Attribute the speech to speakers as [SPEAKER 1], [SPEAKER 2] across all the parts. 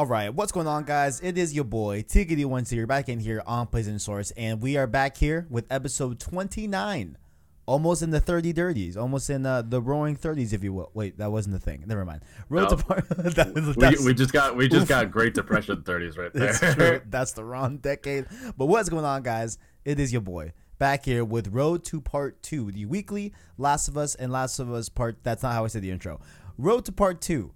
[SPEAKER 1] All right, what's going on, guys? It is your boy Tiggity One here, back in here on Poison Source, and we are back here with episode twenty nine, almost in the thirty dirties, almost in uh, the roaring thirties, if you will. Wait, that wasn't the thing. Never mind. Road
[SPEAKER 2] No.
[SPEAKER 1] to Par- that was-
[SPEAKER 2] We, we just got we just
[SPEAKER 1] Oof.
[SPEAKER 2] got Great Depression 30s right there.
[SPEAKER 1] That's the wrong decade. But what's going on, guys? It is your boy back here with Road to Part Two, the weekly Last of Us and Last of Us Part. That's not how I said the intro. Road to Part Two,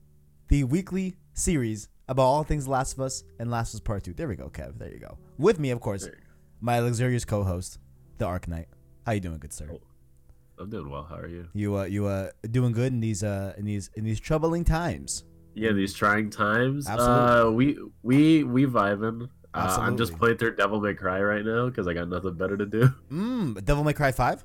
[SPEAKER 1] the weekly series about all things Last of Us and Last of Us Part Two. There we go, Kev. There you go. With me, of course,
[SPEAKER 2] There you go.
[SPEAKER 1] my luxurious co-host, the Arc Knight. How you doing, good sir?
[SPEAKER 2] Oh. I'm doing well. How are you?
[SPEAKER 1] You uh, you uh, doing good in these uh, in these in these troubling times?
[SPEAKER 2] Yeah, these trying times.
[SPEAKER 1] Absolutely.
[SPEAKER 2] Uh, we we we vibing. Uh, I'm just playing through Devil May Cry right now because I got nothing better to do.
[SPEAKER 1] Mmm. Devil May Cry Five.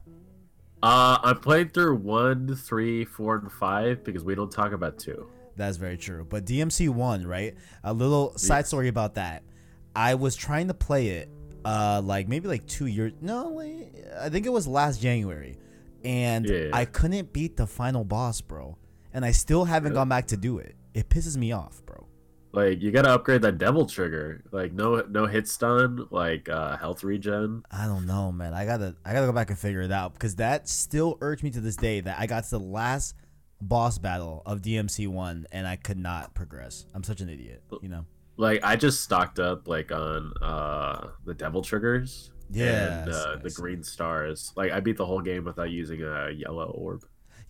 [SPEAKER 2] Uh, I'm playing through one, three, four, and five because we don't talk about two.
[SPEAKER 1] That's very true. But DMC one, right? A little side story about that. I was trying to play it, uh, like maybe like two years. No, wait, I think it was last January, and
[SPEAKER 2] Yeah.
[SPEAKER 1] I couldn't beat the final boss, bro. And I still haven't
[SPEAKER 2] Really?
[SPEAKER 1] gone back to do it. It pisses me off, bro.
[SPEAKER 2] Like you gotta upgrade that Devil Trigger. Like no no hit stun. Like uh, health regen.
[SPEAKER 1] I don't know, man. I gotta, I gotta go back and figure it out because that still urged me to this day that I got to the last boss battle of DMC one and I could not progress. I'm such an idiot, you know.
[SPEAKER 2] Like I just stocked up like on uh the Devil Triggers.
[SPEAKER 1] Yeah,
[SPEAKER 2] and uh, the green stars. Like I beat the whole game without using a yellow orb.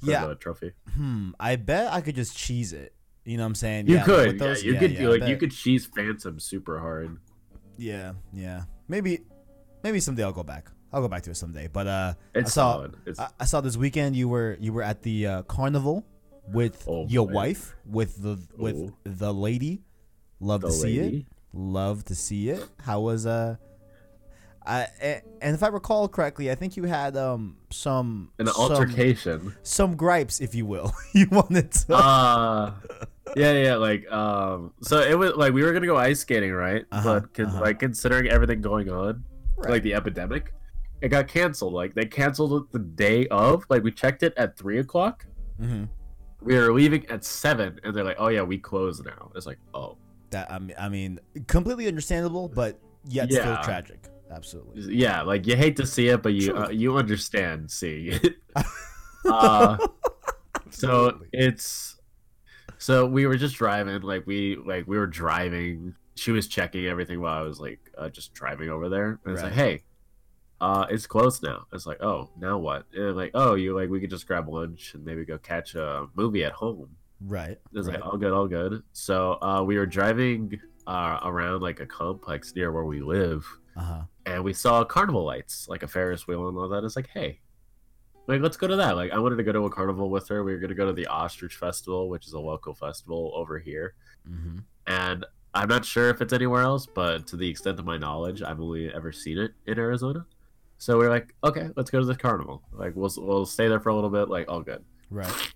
[SPEAKER 2] For
[SPEAKER 1] Yeah.
[SPEAKER 2] the trophy.
[SPEAKER 1] Hmm. I bet I could just cheese it. You know what I'm saying?
[SPEAKER 2] You
[SPEAKER 1] Yeah,
[SPEAKER 2] could,
[SPEAKER 1] with those-
[SPEAKER 2] yeah, you
[SPEAKER 1] yeah,
[SPEAKER 2] could,
[SPEAKER 1] yeah,
[SPEAKER 2] like you could cheese Phantom super hard.
[SPEAKER 1] Yeah, yeah. Maybe, maybe someday I'll go back. I'll go back to it someday. But uh,
[SPEAKER 2] It's
[SPEAKER 1] I saw.
[SPEAKER 2] It's,
[SPEAKER 1] I, I saw this weekend you were you were at the uh, carnival with
[SPEAKER 2] Oh,
[SPEAKER 1] your
[SPEAKER 2] boy.
[SPEAKER 1] wife with the with
[SPEAKER 2] Oh.
[SPEAKER 1] the lady. Love
[SPEAKER 2] the
[SPEAKER 1] to see it. Love to see it. How was uh? I and if I recall correctly, I think you had um some
[SPEAKER 2] An
[SPEAKER 1] some,
[SPEAKER 2] altercation.
[SPEAKER 1] some gripes, if you will. you wanted to.
[SPEAKER 2] uh yeah, yeah, like um so it was like we were gonna go ice skating, right?
[SPEAKER 1] Uh-huh,
[SPEAKER 2] but con-
[SPEAKER 1] uh-huh.
[SPEAKER 2] like considering everything going on,
[SPEAKER 1] Right.
[SPEAKER 2] like the epidemic, it got canceled. Like they canceled it the day of. Like we checked it at three o'clock.
[SPEAKER 1] hmm
[SPEAKER 2] We were leaving at seven, and they're like, "Oh yeah, we close now." It's like, "Oh,
[SPEAKER 1] That I mean, I mean, completely understandable, but yet still tragic. Absolutely.
[SPEAKER 2] yeah." Like you hate to see it, but you uh, you understand seeing it. uh, so it's so we were just driving like we like we were driving she was checking everything while i was like uh, just driving over there and it's like hey uh it's closed now it's like oh now what and like oh you like we could just grab lunch and maybe go catch a movie at home
[SPEAKER 1] right.
[SPEAKER 2] it's
[SPEAKER 1] right.
[SPEAKER 2] like all good all good so uh we were driving uh around like a complex near where we live
[SPEAKER 1] uh huh.
[SPEAKER 2] and we saw carnival lights, like a Ferris wheel and all that. It's like, hey, like let's go to that. Like I wanted to go to a carnival with her. We were gonna go to the Ostrich Festival, which is a local festival over here.
[SPEAKER 1] hmm
[SPEAKER 2] And I'm not sure if it's anywhere else, but to the extent of my knowledge, I've only ever seen it in Arizona. So we're like, okay, let's go to the carnival. Like we'll we'll stay there for a little bit. Like all good.
[SPEAKER 1] Right.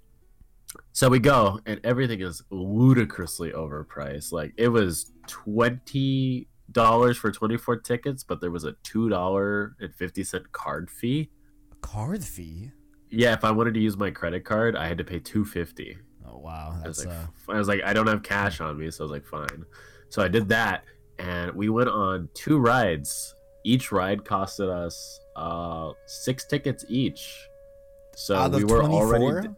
[SPEAKER 2] So we go, and everything is ludicrously overpriced. Like it was twenty dollars for twenty four tickets, but there was a two dollar and fifty cent card fee.
[SPEAKER 1] A card fee.
[SPEAKER 2] Yeah, if I wanted to use my credit card, I had to pay two fifty.
[SPEAKER 1] Oh wow,
[SPEAKER 2] I was like,
[SPEAKER 1] uh.
[SPEAKER 2] I was like, I don't have cash on me, so I was like, fine. So I did that, and we went on two rides. Each ride costed us uh six tickets each. So
[SPEAKER 1] Out
[SPEAKER 2] we were
[SPEAKER 1] 24?
[SPEAKER 2] already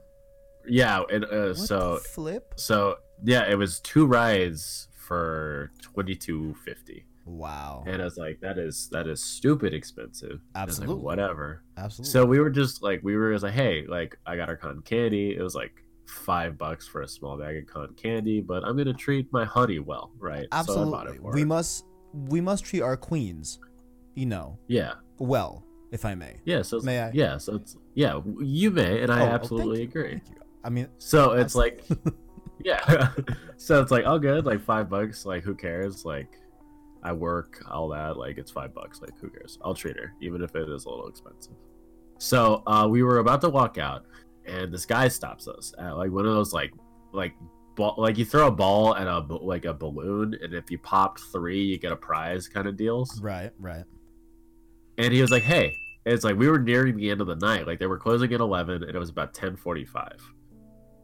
[SPEAKER 2] yeah, and uh,
[SPEAKER 1] What
[SPEAKER 2] so
[SPEAKER 1] flip.
[SPEAKER 2] so yeah, it was two rides for twenty two fifty,
[SPEAKER 1] Wow.
[SPEAKER 2] and I was like, that is that is stupid expensive. Was like,
[SPEAKER 1] Absolutely.
[SPEAKER 2] whatever.
[SPEAKER 1] Absolutely.
[SPEAKER 2] So we were just like, we were just like, hey, like I got our cotton candy. It was like five bucks for a small bag of cotton candy, but I'm gonna treat my honey well, right? So
[SPEAKER 1] absolutely.
[SPEAKER 2] it for
[SPEAKER 1] we must we must treat our queens, you know,
[SPEAKER 2] yeah,
[SPEAKER 1] well, if I may.
[SPEAKER 2] yeah. So
[SPEAKER 1] May I?
[SPEAKER 2] yeah, so it's yeah, you may, and I
[SPEAKER 1] Oh, oh,
[SPEAKER 2] absolutely agree.
[SPEAKER 1] I mean,
[SPEAKER 2] So it's like, yeah. so it's like, all good. Like five bucks. Like who cares? Like I work, all that. Like it's five bucks. Like who cares? I'll treat her, even if it is a little expensive. So uh, we were about to walk out, and this guy stops us at like one of those like like ball, like you throw a ball at a like a balloon, and if you pop three, you get a prize kind of deals.
[SPEAKER 1] right, right.
[SPEAKER 2] And he was like, "Hey." It's like we were nearing the end of the night. Like they were closing at eleven, and it was about ten forty-five.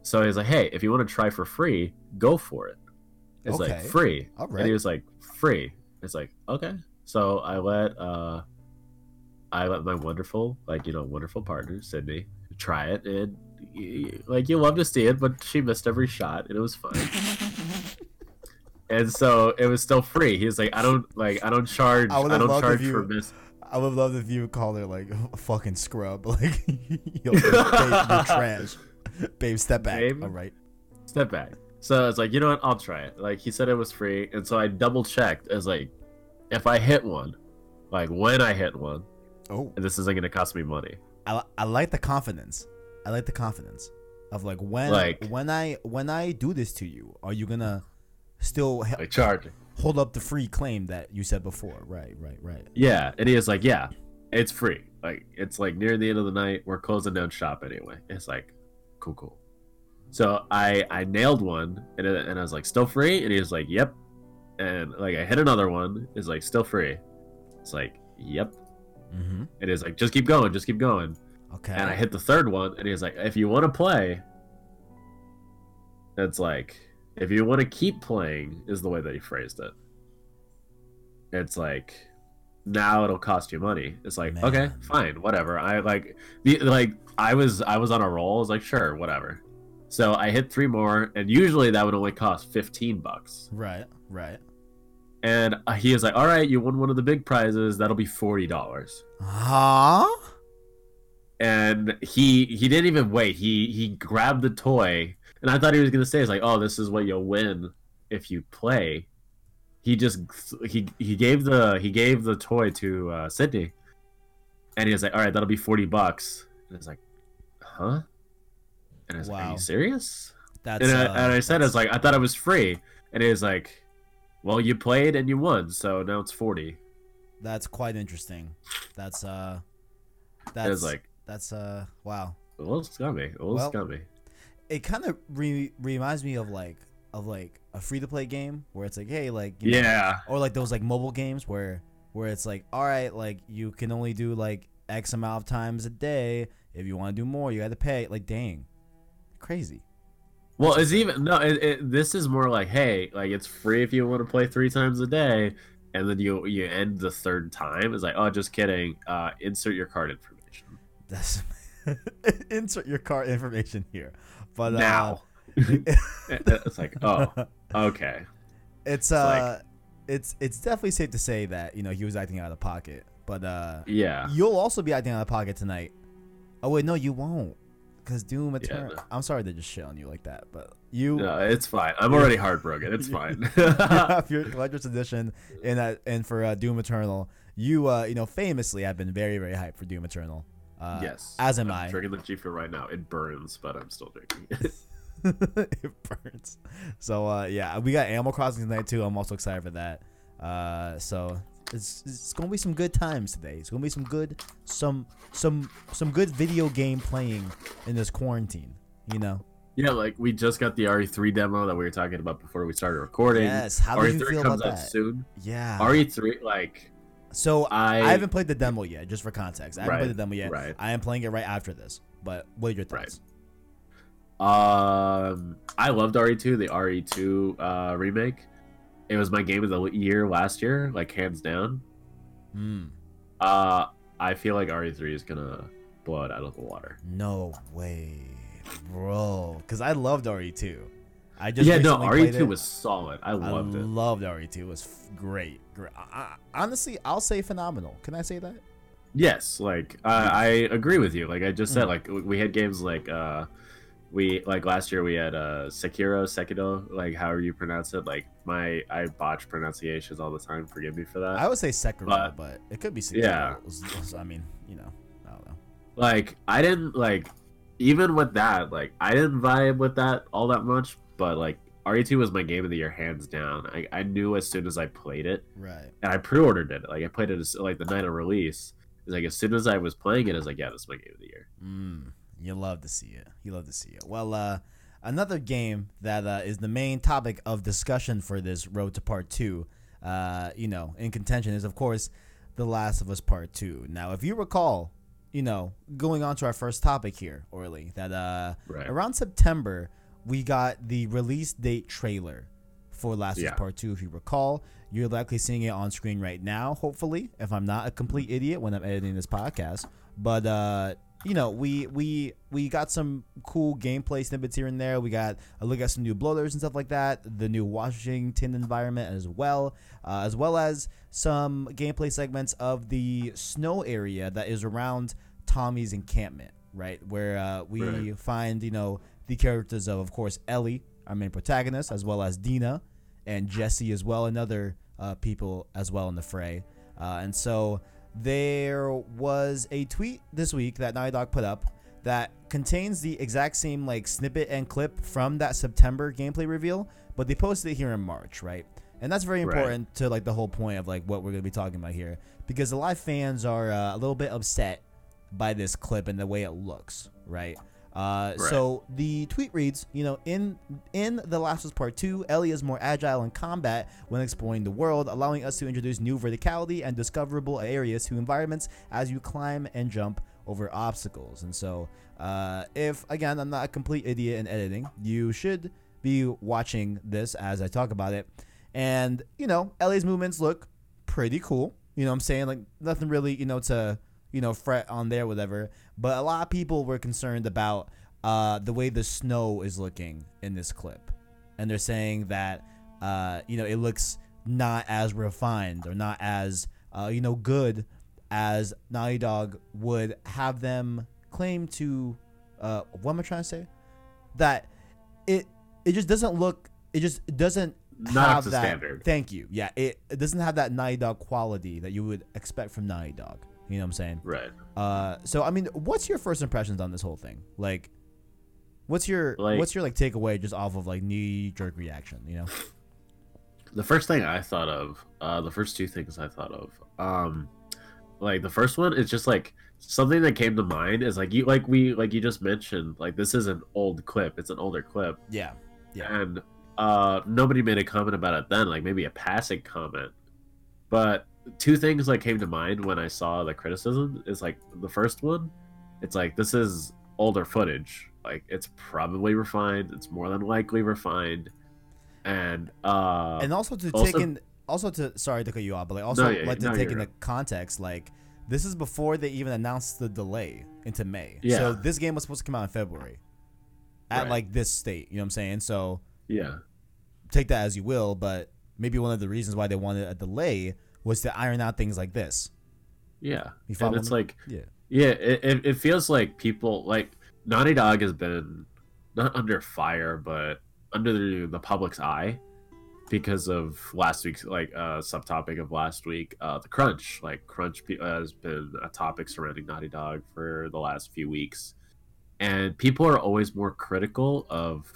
[SPEAKER 2] So he's like, "Hey, if you want to try for free, go for it." It's
[SPEAKER 1] Okay.
[SPEAKER 2] like free.
[SPEAKER 1] All
[SPEAKER 2] And he was like, free. It's like, okay. So I let uh I let my wonderful, like, you know, wonderful partner, Sydney, try it and like you love to see it, but she missed every shot and it was fun. and so it was still free. He was like, I don't like I don't charge
[SPEAKER 1] I
[SPEAKER 2] I, don't charge for miss
[SPEAKER 1] I would love if you called her like a fucking scrub. Like, yo, babe, you're trash. Babe, step back.
[SPEAKER 2] Babe?
[SPEAKER 1] All right.
[SPEAKER 2] step back. So it's like, you know what, I'll try it. Like he said it was free, and so I double checked as like if I hit one, like when I hit one,
[SPEAKER 1] Oh,
[SPEAKER 2] and this isn't gonna cost me money.
[SPEAKER 1] I, I like the confidence. I like the confidence of like when
[SPEAKER 2] Like-
[SPEAKER 1] when I when I do this to you, are you gonna still
[SPEAKER 2] Like charging.
[SPEAKER 1] Hold up the free claim that you said before? Right, right, right.
[SPEAKER 2] Yeah, and he is like, yeah, it's free. Like it's like near the end of the night. We're closing down shop anyway. It's like, cool, cool. So I I nailed one, and it, and I was like, still free, and he was like, yep. And like I hit another one, is like still free. It's like, yep.
[SPEAKER 1] Mm-hmm.
[SPEAKER 2] It is like just keep going, just keep going.
[SPEAKER 1] Okay.
[SPEAKER 2] And I hit the third one, and he's like, if you want to play, it's like, if you want to keep playing, is the way that he phrased it. It's like, now it'll cost you money. It's like,
[SPEAKER 1] Man.
[SPEAKER 2] okay, fine, whatever. I like, the like, I was, I was on a roll. I was like, sure, whatever. So I hit three more, and usually that would only cost fifteen bucks.
[SPEAKER 1] Right, right.
[SPEAKER 2] And uh, he was like, all right, you won one of the big prizes. That'll be forty dollars.
[SPEAKER 1] Huh?
[SPEAKER 2] and he he didn't even wait. He he grabbed the toy, and I thought he was gonna say, "It's like, oh, this is what you'll win if you play." He just he he gave the he gave the toy to uh, Sydney, and he was like, "All right, that'll be forty bucks." And it's like, "Huh?" And I was like, "Are you serious?"
[SPEAKER 1] That's
[SPEAKER 2] And I,
[SPEAKER 1] uh,
[SPEAKER 2] and I said, "I was like, I thought it was free," and he was like, "Well, you played and you won, so now it's 40
[SPEAKER 1] that's quite interesting. That's uh, that's
[SPEAKER 2] like
[SPEAKER 1] that's uh, wow.
[SPEAKER 2] a little scummy, a little
[SPEAKER 1] Well,
[SPEAKER 2] scummy.
[SPEAKER 1] It kind of re- reminds me of like of like a free to play game where it's like, hey, like you know,
[SPEAKER 2] Yeah,
[SPEAKER 1] or like those like mobile games where where it's like all right like you can only do like x amount of times a day if you want to do more you got to pay like dang crazy
[SPEAKER 2] Well, it's even no. It, it, this is more like, hey, like it's free if you want to play three times a day, and then you you end the third time. It's like, oh, just kidding. Uh, insert your card information
[SPEAKER 1] that's insert your card information here but uh,
[SPEAKER 2] now. it's like, oh, okay.
[SPEAKER 1] it's uh it's it's definitely safe to say that you know he was acting out of pocket but uh
[SPEAKER 2] Yeah,
[SPEAKER 1] you'll also be acting out of pocket tonight oh wait no you won't because doom eternal
[SPEAKER 2] no.
[SPEAKER 1] i'm sorry to just shit on you like that but you
[SPEAKER 2] no, it's fine. I'm already heartbroken. It's fine.
[SPEAKER 1] If have your collector's edition and uh, and for uh, Doom Eternal, you uh, you know famously have been very very hyped for Doom Eternal. Uh,
[SPEAKER 2] yes,
[SPEAKER 1] as am
[SPEAKER 2] I'm
[SPEAKER 1] I.
[SPEAKER 2] drinking the G Fuel right now. It burns, but I'm still drinking.
[SPEAKER 1] it burns. So uh, yeah, we got Animal Crossing tonight too. I'm also excited for that. Uh, so it's it's gonna be some good times today. It's gonna be some good some some some good video game playing in this quarantine. You know.
[SPEAKER 2] yeah, like we just got the RE3 demo that we were talking about before we started recording.
[SPEAKER 1] Yes. How do
[SPEAKER 2] RE3
[SPEAKER 1] you feel
[SPEAKER 2] comes
[SPEAKER 1] about
[SPEAKER 2] out
[SPEAKER 1] that?
[SPEAKER 2] soon.
[SPEAKER 1] Yeah.
[SPEAKER 2] RE3, like
[SPEAKER 1] so
[SPEAKER 2] I,
[SPEAKER 1] I haven't played the demo yet, just for context. I haven't played the demo yet.
[SPEAKER 2] right.
[SPEAKER 1] I am playing it right after this. But what are your
[SPEAKER 2] Right.
[SPEAKER 1] thoughts?
[SPEAKER 2] Um, I loved RE2, the RE2 uh, remake. It was my game of the year last year, like hands down.
[SPEAKER 1] Hmm.
[SPEAKER 2] Uh, I feel like RE3 is gonna blow it out of the water.
[SPEAKER 1] No way, bro. Because I loved RE2. I just
[SPEAKER 2] yeah, no,
[SPEAKER 1] recently played
[SPEAKER 2] RE2
[SPEAKER 1] it.
[SPEAKER 2] was solid. I loved
[SPEAKER 1] I
[SPEAKER 2] it.
[SPEAKER 1] loved RE2. It was f- great. Great. I, I, honestly, I'll say phenomenal. Can I say that?
[SPEAKER 2] Yes, like I I agree with you. Like I just said,
[SPEAKER 1] Mm.
[SPEAKER 2] like we- had games like uh, we like last year we had uh Sekiro, Sekiro, like however you pronounce it. Like my I botch pronunciations all the time. Forgive me for that.
[SPEAKER 1] I would say Sekiro, but,
[SPEAKER 2] but-
[SPEAKER 1] it could be Sekiro.
[SPEAKER 2] Yeah.
[SPEAKER 1] I mean, you know, I don't know.
[SPEAKER 2] like I didn't like even with that like I didn't vibe with that all that much but like RE2 was my game of the year hands down I, I knew as soon as I played it
[SPEAKER 1] Right.
[SPEAKER 2] and I pre-ordered it like I played it as, like the night of release it's like as soon as I was playing it I was like yeah this is my game of the year
[SPEAKER 1] Mm, you love to see it. You love to see it. Well, uh, another game that uh, is the main topic of discussion for this Road to Part Two, uh, you know, in contention is of course The Last of Us Part Two. Now, if you recall, you know, going on to our first topic here, Orly, that uh,
[SPEAKER 2] right
[SPEAKER 1] around September we got the release date trailer for Last of Us
[SPEAKER 2] Yeah.
[SPEAKER 1] Part Two. If you recall, you're likely seeing it on screen right now. Hopefully, if I'm not a complete idiot when I'm editing this podcast, but uh, you know, we we we got some cool gameplay snippets here and there. We got a look at some new bloaters and stuff like that. The new Washington environment as well, uh, as well as some gameplay segments of the snow area that is around Tommy's encampment, right? Where uh, we
[SPEAKER 2] Right.
[SPEAKER 1] find, you know, the characters of, of course, Ellie, our main protagonist, as well as Dina and Jesse as well, and other uh, people as well in the fray. Uh, and so there was a tweet this week that Naughty Dog put up that contains the exact same like snippet and clip from that September gameplay reveal, but they posted it here in March, right? And that's very
[SPEAKER 2] Right.
[SPEAKER 1] important to like the whole point of like what we're gonna be talking about here, because a lot of fans are uh, a little bit upset by this clip and the way it looks, right? Uh,
[SPEAKER 2] Right.
[SPEAKER 1] So the tweet reads, you know, in in The Last of Us Part Two, Ellie is more agile in combat when exploring the world, allowing us to introduce new verticality and discoverable areas to environments as you climb and jump over obstacles. And so, uh, if again, I'm not a complete idiot in editing, you should be watching this as I talk about it. And you know, Ellie's movements look pretty cool. You know what I'm saying? Like nothing really, you know, to you know, fret on there, whatever. But a lot of people were concerned about uh, the way the snow is looking in this clip, and they're saying that uh, you know it looks not as refined or not as uh, you know good as Naughty Dog would have them claim to. Uh, what am I trying to say? That it it just doesn't look. It just doesn't
[SPEAKER 2] Not
[SPEAKER 1] have
[SPEAKER 2] to
[SPEAKER 1] that.
[SPEAKER 2] standard.
[SPEAKER 1] Thank you. Yeah, it, it doesn't have that Naughty Dog quality that you would expect from Naughty Dog. You know what I'm saying?
[SPEAKER 2] Right.
[SPEAKER 1] Uh, so I mean, what's your first impressions on this whole thing? Like, what's your
[SPEAKER 2] Like-
[SPEAKER 1] what's your like takeaway just off of like knee jerk reaction? You know?
[SPEAKER 2] the first thing I thought of, uh, the first two things I thought of, um, like the first one is just like something that came to mind is like you, like we, like you just mentioned, like this is an old clip. It's an older clip,
[SPEAKER 1] Yeah. Yeah.
[SPEAKER 2] and uh, nobody made a comment about it then, like maybe a passing comment. But two things like came to mind when I saw the criticism is like the first one, it's like this is older footage. Like it's probably refined. It's more than likely refined, and uh,
[SPEAKER 1] and also to
[SPEAKER 2] also-
[SPEAKER 1] take in also to sorry to cut you off, but like also
[SPEAKER 2] No, yeah,
[SPEAKER 1] like to
[SPEAKER 2] no,
[SPEAKER 1] take
[SPEAKER 2] you're
[SPEAKER 1] into context, like this is before they even announced the delay into May.
[SPEAKER 2] Yeah.
[SPEAKER 1] So this game was supposed to come out in February. At
[SPEAKER 2] Right.
[SPEAKER 1] like this state, you know what I'm saying? So
[SPEAKER 2] yeah.
[SPEAKER 1] take that as you will, but maybe one of the reasons why they wanted a delay was to iron out things like this.
[SPEAKER 2] Yeah,
[SPEAKER 1] You
[SPEAKER 2] and it's
[SPEAKER 1] me?
[SPEAKER 2] like
[SPEAKER 1] Yeah.
[SPEAKER 2] yeah, it, it, feels like people like Naughty Dog has been not under fire, but under the, the public's eye because of last week's like uh, subtopic of last week, uh, the crunch. Like crunch uh, has been a topic surrounding Naughty Dog for the last few weeks, and people are always more critical of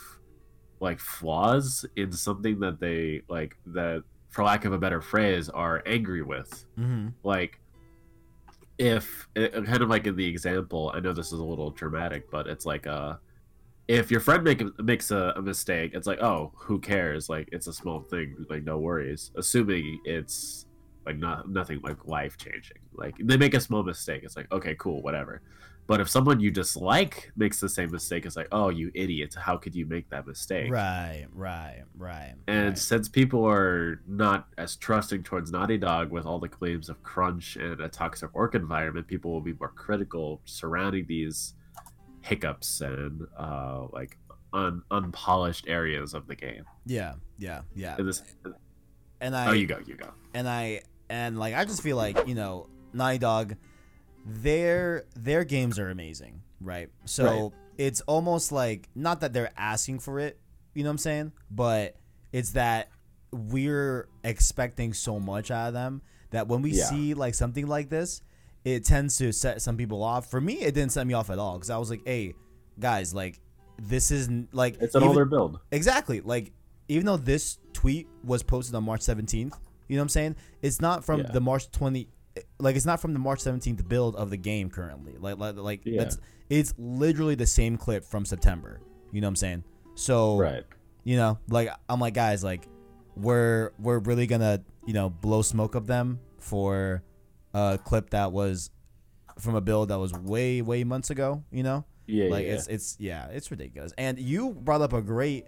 [SPEAKER 2] like flaws in something that they like that, for lack of a better phrase, are angry with.
[SPEAKER 1] Mm-hmm.
[SPEAKER 2] like if kind of like in the example i know this is a little dramatic but it's like uh if your friend make, makes a, a mistake it's like oh who cares? Like it's a small thing like no worries. Assuming it's like not nothing like life changing like they make a small mistake. It's like okay cool whatever but if someone you dislike makes the same mistake it's like oh you idiot how could you make that mistake
[SPEAKER 1] Right, right, right.
[SPEAKER 2] and
[SPEAKER 1] right.
[SPEAKER 2] since people are not as trusting towards Naughty Dog with all the claims of crunch and a toxic work environment, people will be more critical surrounding these hiccups and uh, like un- unpolished areas of the game.
[SPEAKER 1] yeah, yeah, yeah.
[SPEAKER 2] And this,
[SPEAKER 1] And I
[SPEAKER 2] oh, you go, you go.
[SPEAKER 1] and I and like I just feel like you know Naughty Dog, their their games are amazing, right? So
[SPEAKER 2] Right.
[SPEAKER 1] it's almost like not that they're asking for it, you know what I'm saying, but it's that we're expecting so much out of them that when we
[SPEAKER 2] Yeah.
[SPEAKER 1] see like something like this, it tends to set some people off. For me, it didn't set me off at all because I was like, hey, guys, like this isn't like
[SPEAKER 2] It's an
[SPEAKER 1] even-
[SPEAKER 2] older build.
[SPEAKER 1] Exactly. Like, even though this tweet was posted on March 17th, you know what I'm saying? It's not from
[SPEAKER 2] Yeah.
[SPEAKER 1] the March 20. Like, it's not from the March 17th build of the game currently. Like, like, like
[SPEAKER 2] Yeah.
[SPEAKER 1] that's it's literally the same clip from September. You know what I'm saying? So,
[SPEAKER 2] Right.
[SPEAKER 1] you know, like I'm like, guys, like, we're we're really gonna you know blow smoke of them for a clip that was from a build that was way way months ago. You know?
[SPEAKER 2] Yeah,
[SPEAKER 1] like
[SPEAKER 2] yeah.
[SPEAKER 1] it's it's yeah it's ridiculous and you brought up a great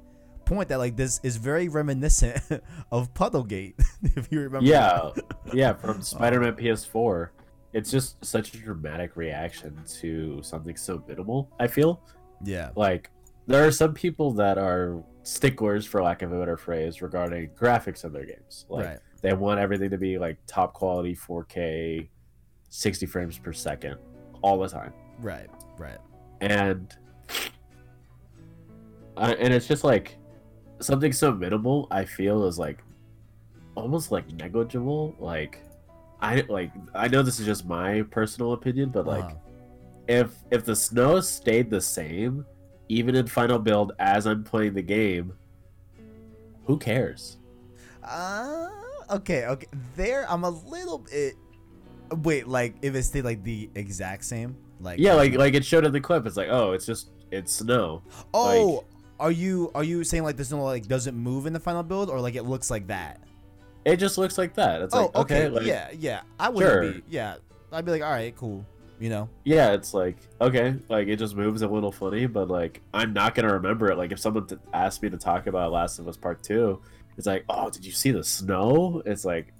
[SPEAKER 1] point that like this is very reminiscent of Puddlegate, if you remember.
[SPEAKER 2] Yeah, yeah, from Spider-Man PS4. It's just such a dramatic reaction to something so minimal. I feel
[SPEAKER 1] Yeah.
[SPEAKER 2] like there are some people that are sticklers, for lack of a better phrase, regarding graphics of their games. Like
[SPEAKER 1] right.
[SPEAKER 2] they want everything to be like top quality, 4K, 60 frames per second, all the time.
[SPEAKER 1] Right. Right.
[SPEAKER 2] and uh, and it's just like something so minimal i feel is like almost like negligible like i like i know this is just my personal opinion but like
[SPEAKER 1] Uh-huh.
[SPEAKER 2] if if the snow stayed the same even in final build as i'm playing the game who cares
[SPEAKER 1] Uh, okay, okay. There, I'm a little bit. Wait, like if it stayed like the exact same, like
[SPEAKER 2] yeah like like it showed in the clip it's like oh it's just it's snow
[SPEAKER 1] Oh, are you are you saying like this no like doesn't move in the final build or like it looks like that?
[SPEAKER 2] it just looks like that it's
[SPEAKER 1] oh,
[SPEAKER 2] like okay, like,
[SPEAKER 1] yeah, yeah. I wouldn't
[SPEAKER 2] Sure.
[SPEAKER 1] be. Yeah, I'd be like, all right, cool. You know.
[SPEAKER 2] Yeah, it's like okay, like it just moves a little funny, but like I'm not gonna remember it. Like if someone t- asked me to talk about Last of Us Part Two, it's like, oh, did you see the snow? It's like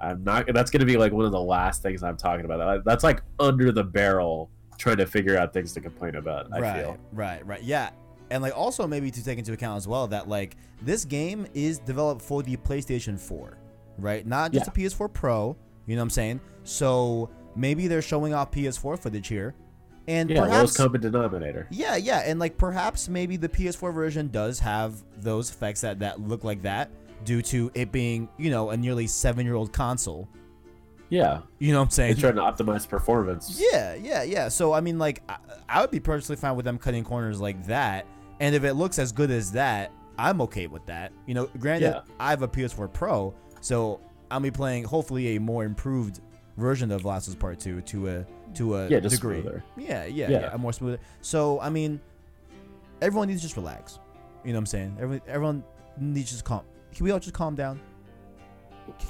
[SPEAKER 2] I'm not. That's gonna be like one of the last things I'm talking about. That's like under the barrel, trying to figure out things to complain about. I
[SPEAKER 1] right,
[SPEAKER 2] feel.
[SPEAKER 1] right, right. Yeah. And like also maybe to take into account as well that like this game is developed for the PlayStation 4, right? Not just
[SPEAKER 2] Yeah.
[SPEAKER 1] the PS4 Pro, you know what I'm saying? So maybe they're showing off PS4 footage here. And
[SPEAKER 2] Yeah,
[SPEAKER 1] perhaps
[SPEAKER 2] lowest common denominator.
[SPEAKER 1] Yeah, yeah, and like perhaps maybe the PS4 version does have those effects that that look like that due to it being, you know, a nearly 7-year-old console.
[SPEAKER 2] Yeah,
[SPEAKER 1] You know what I'm saying?
[SPEAKER 2] they're trying to optimize performance.
[SPEAKER 1] Yeah, yeah, yeah. So I mean, like, I, I would be personally fine with them cutting corners like that. And if it looks as good as that, I'm okay with that. You know, granted,
[SPEAKER 2] Yeah.
[SPEAKER 1] I have a PS4 Pro, so I'll be playing hopefully a more improved version of Last of Us Part Two to a to a
[SPEAKER 2] Yeah, just
[SPEAKER 1] degree. Yeah, yeah,
[SPEAKER 2] Yeah.
[SPEAKER 1] yeah, a more smoother. So I mean, everyone needs to just relax. You know what I'm saying? Everyone, everyone needs to just calm. Can we all just calm down?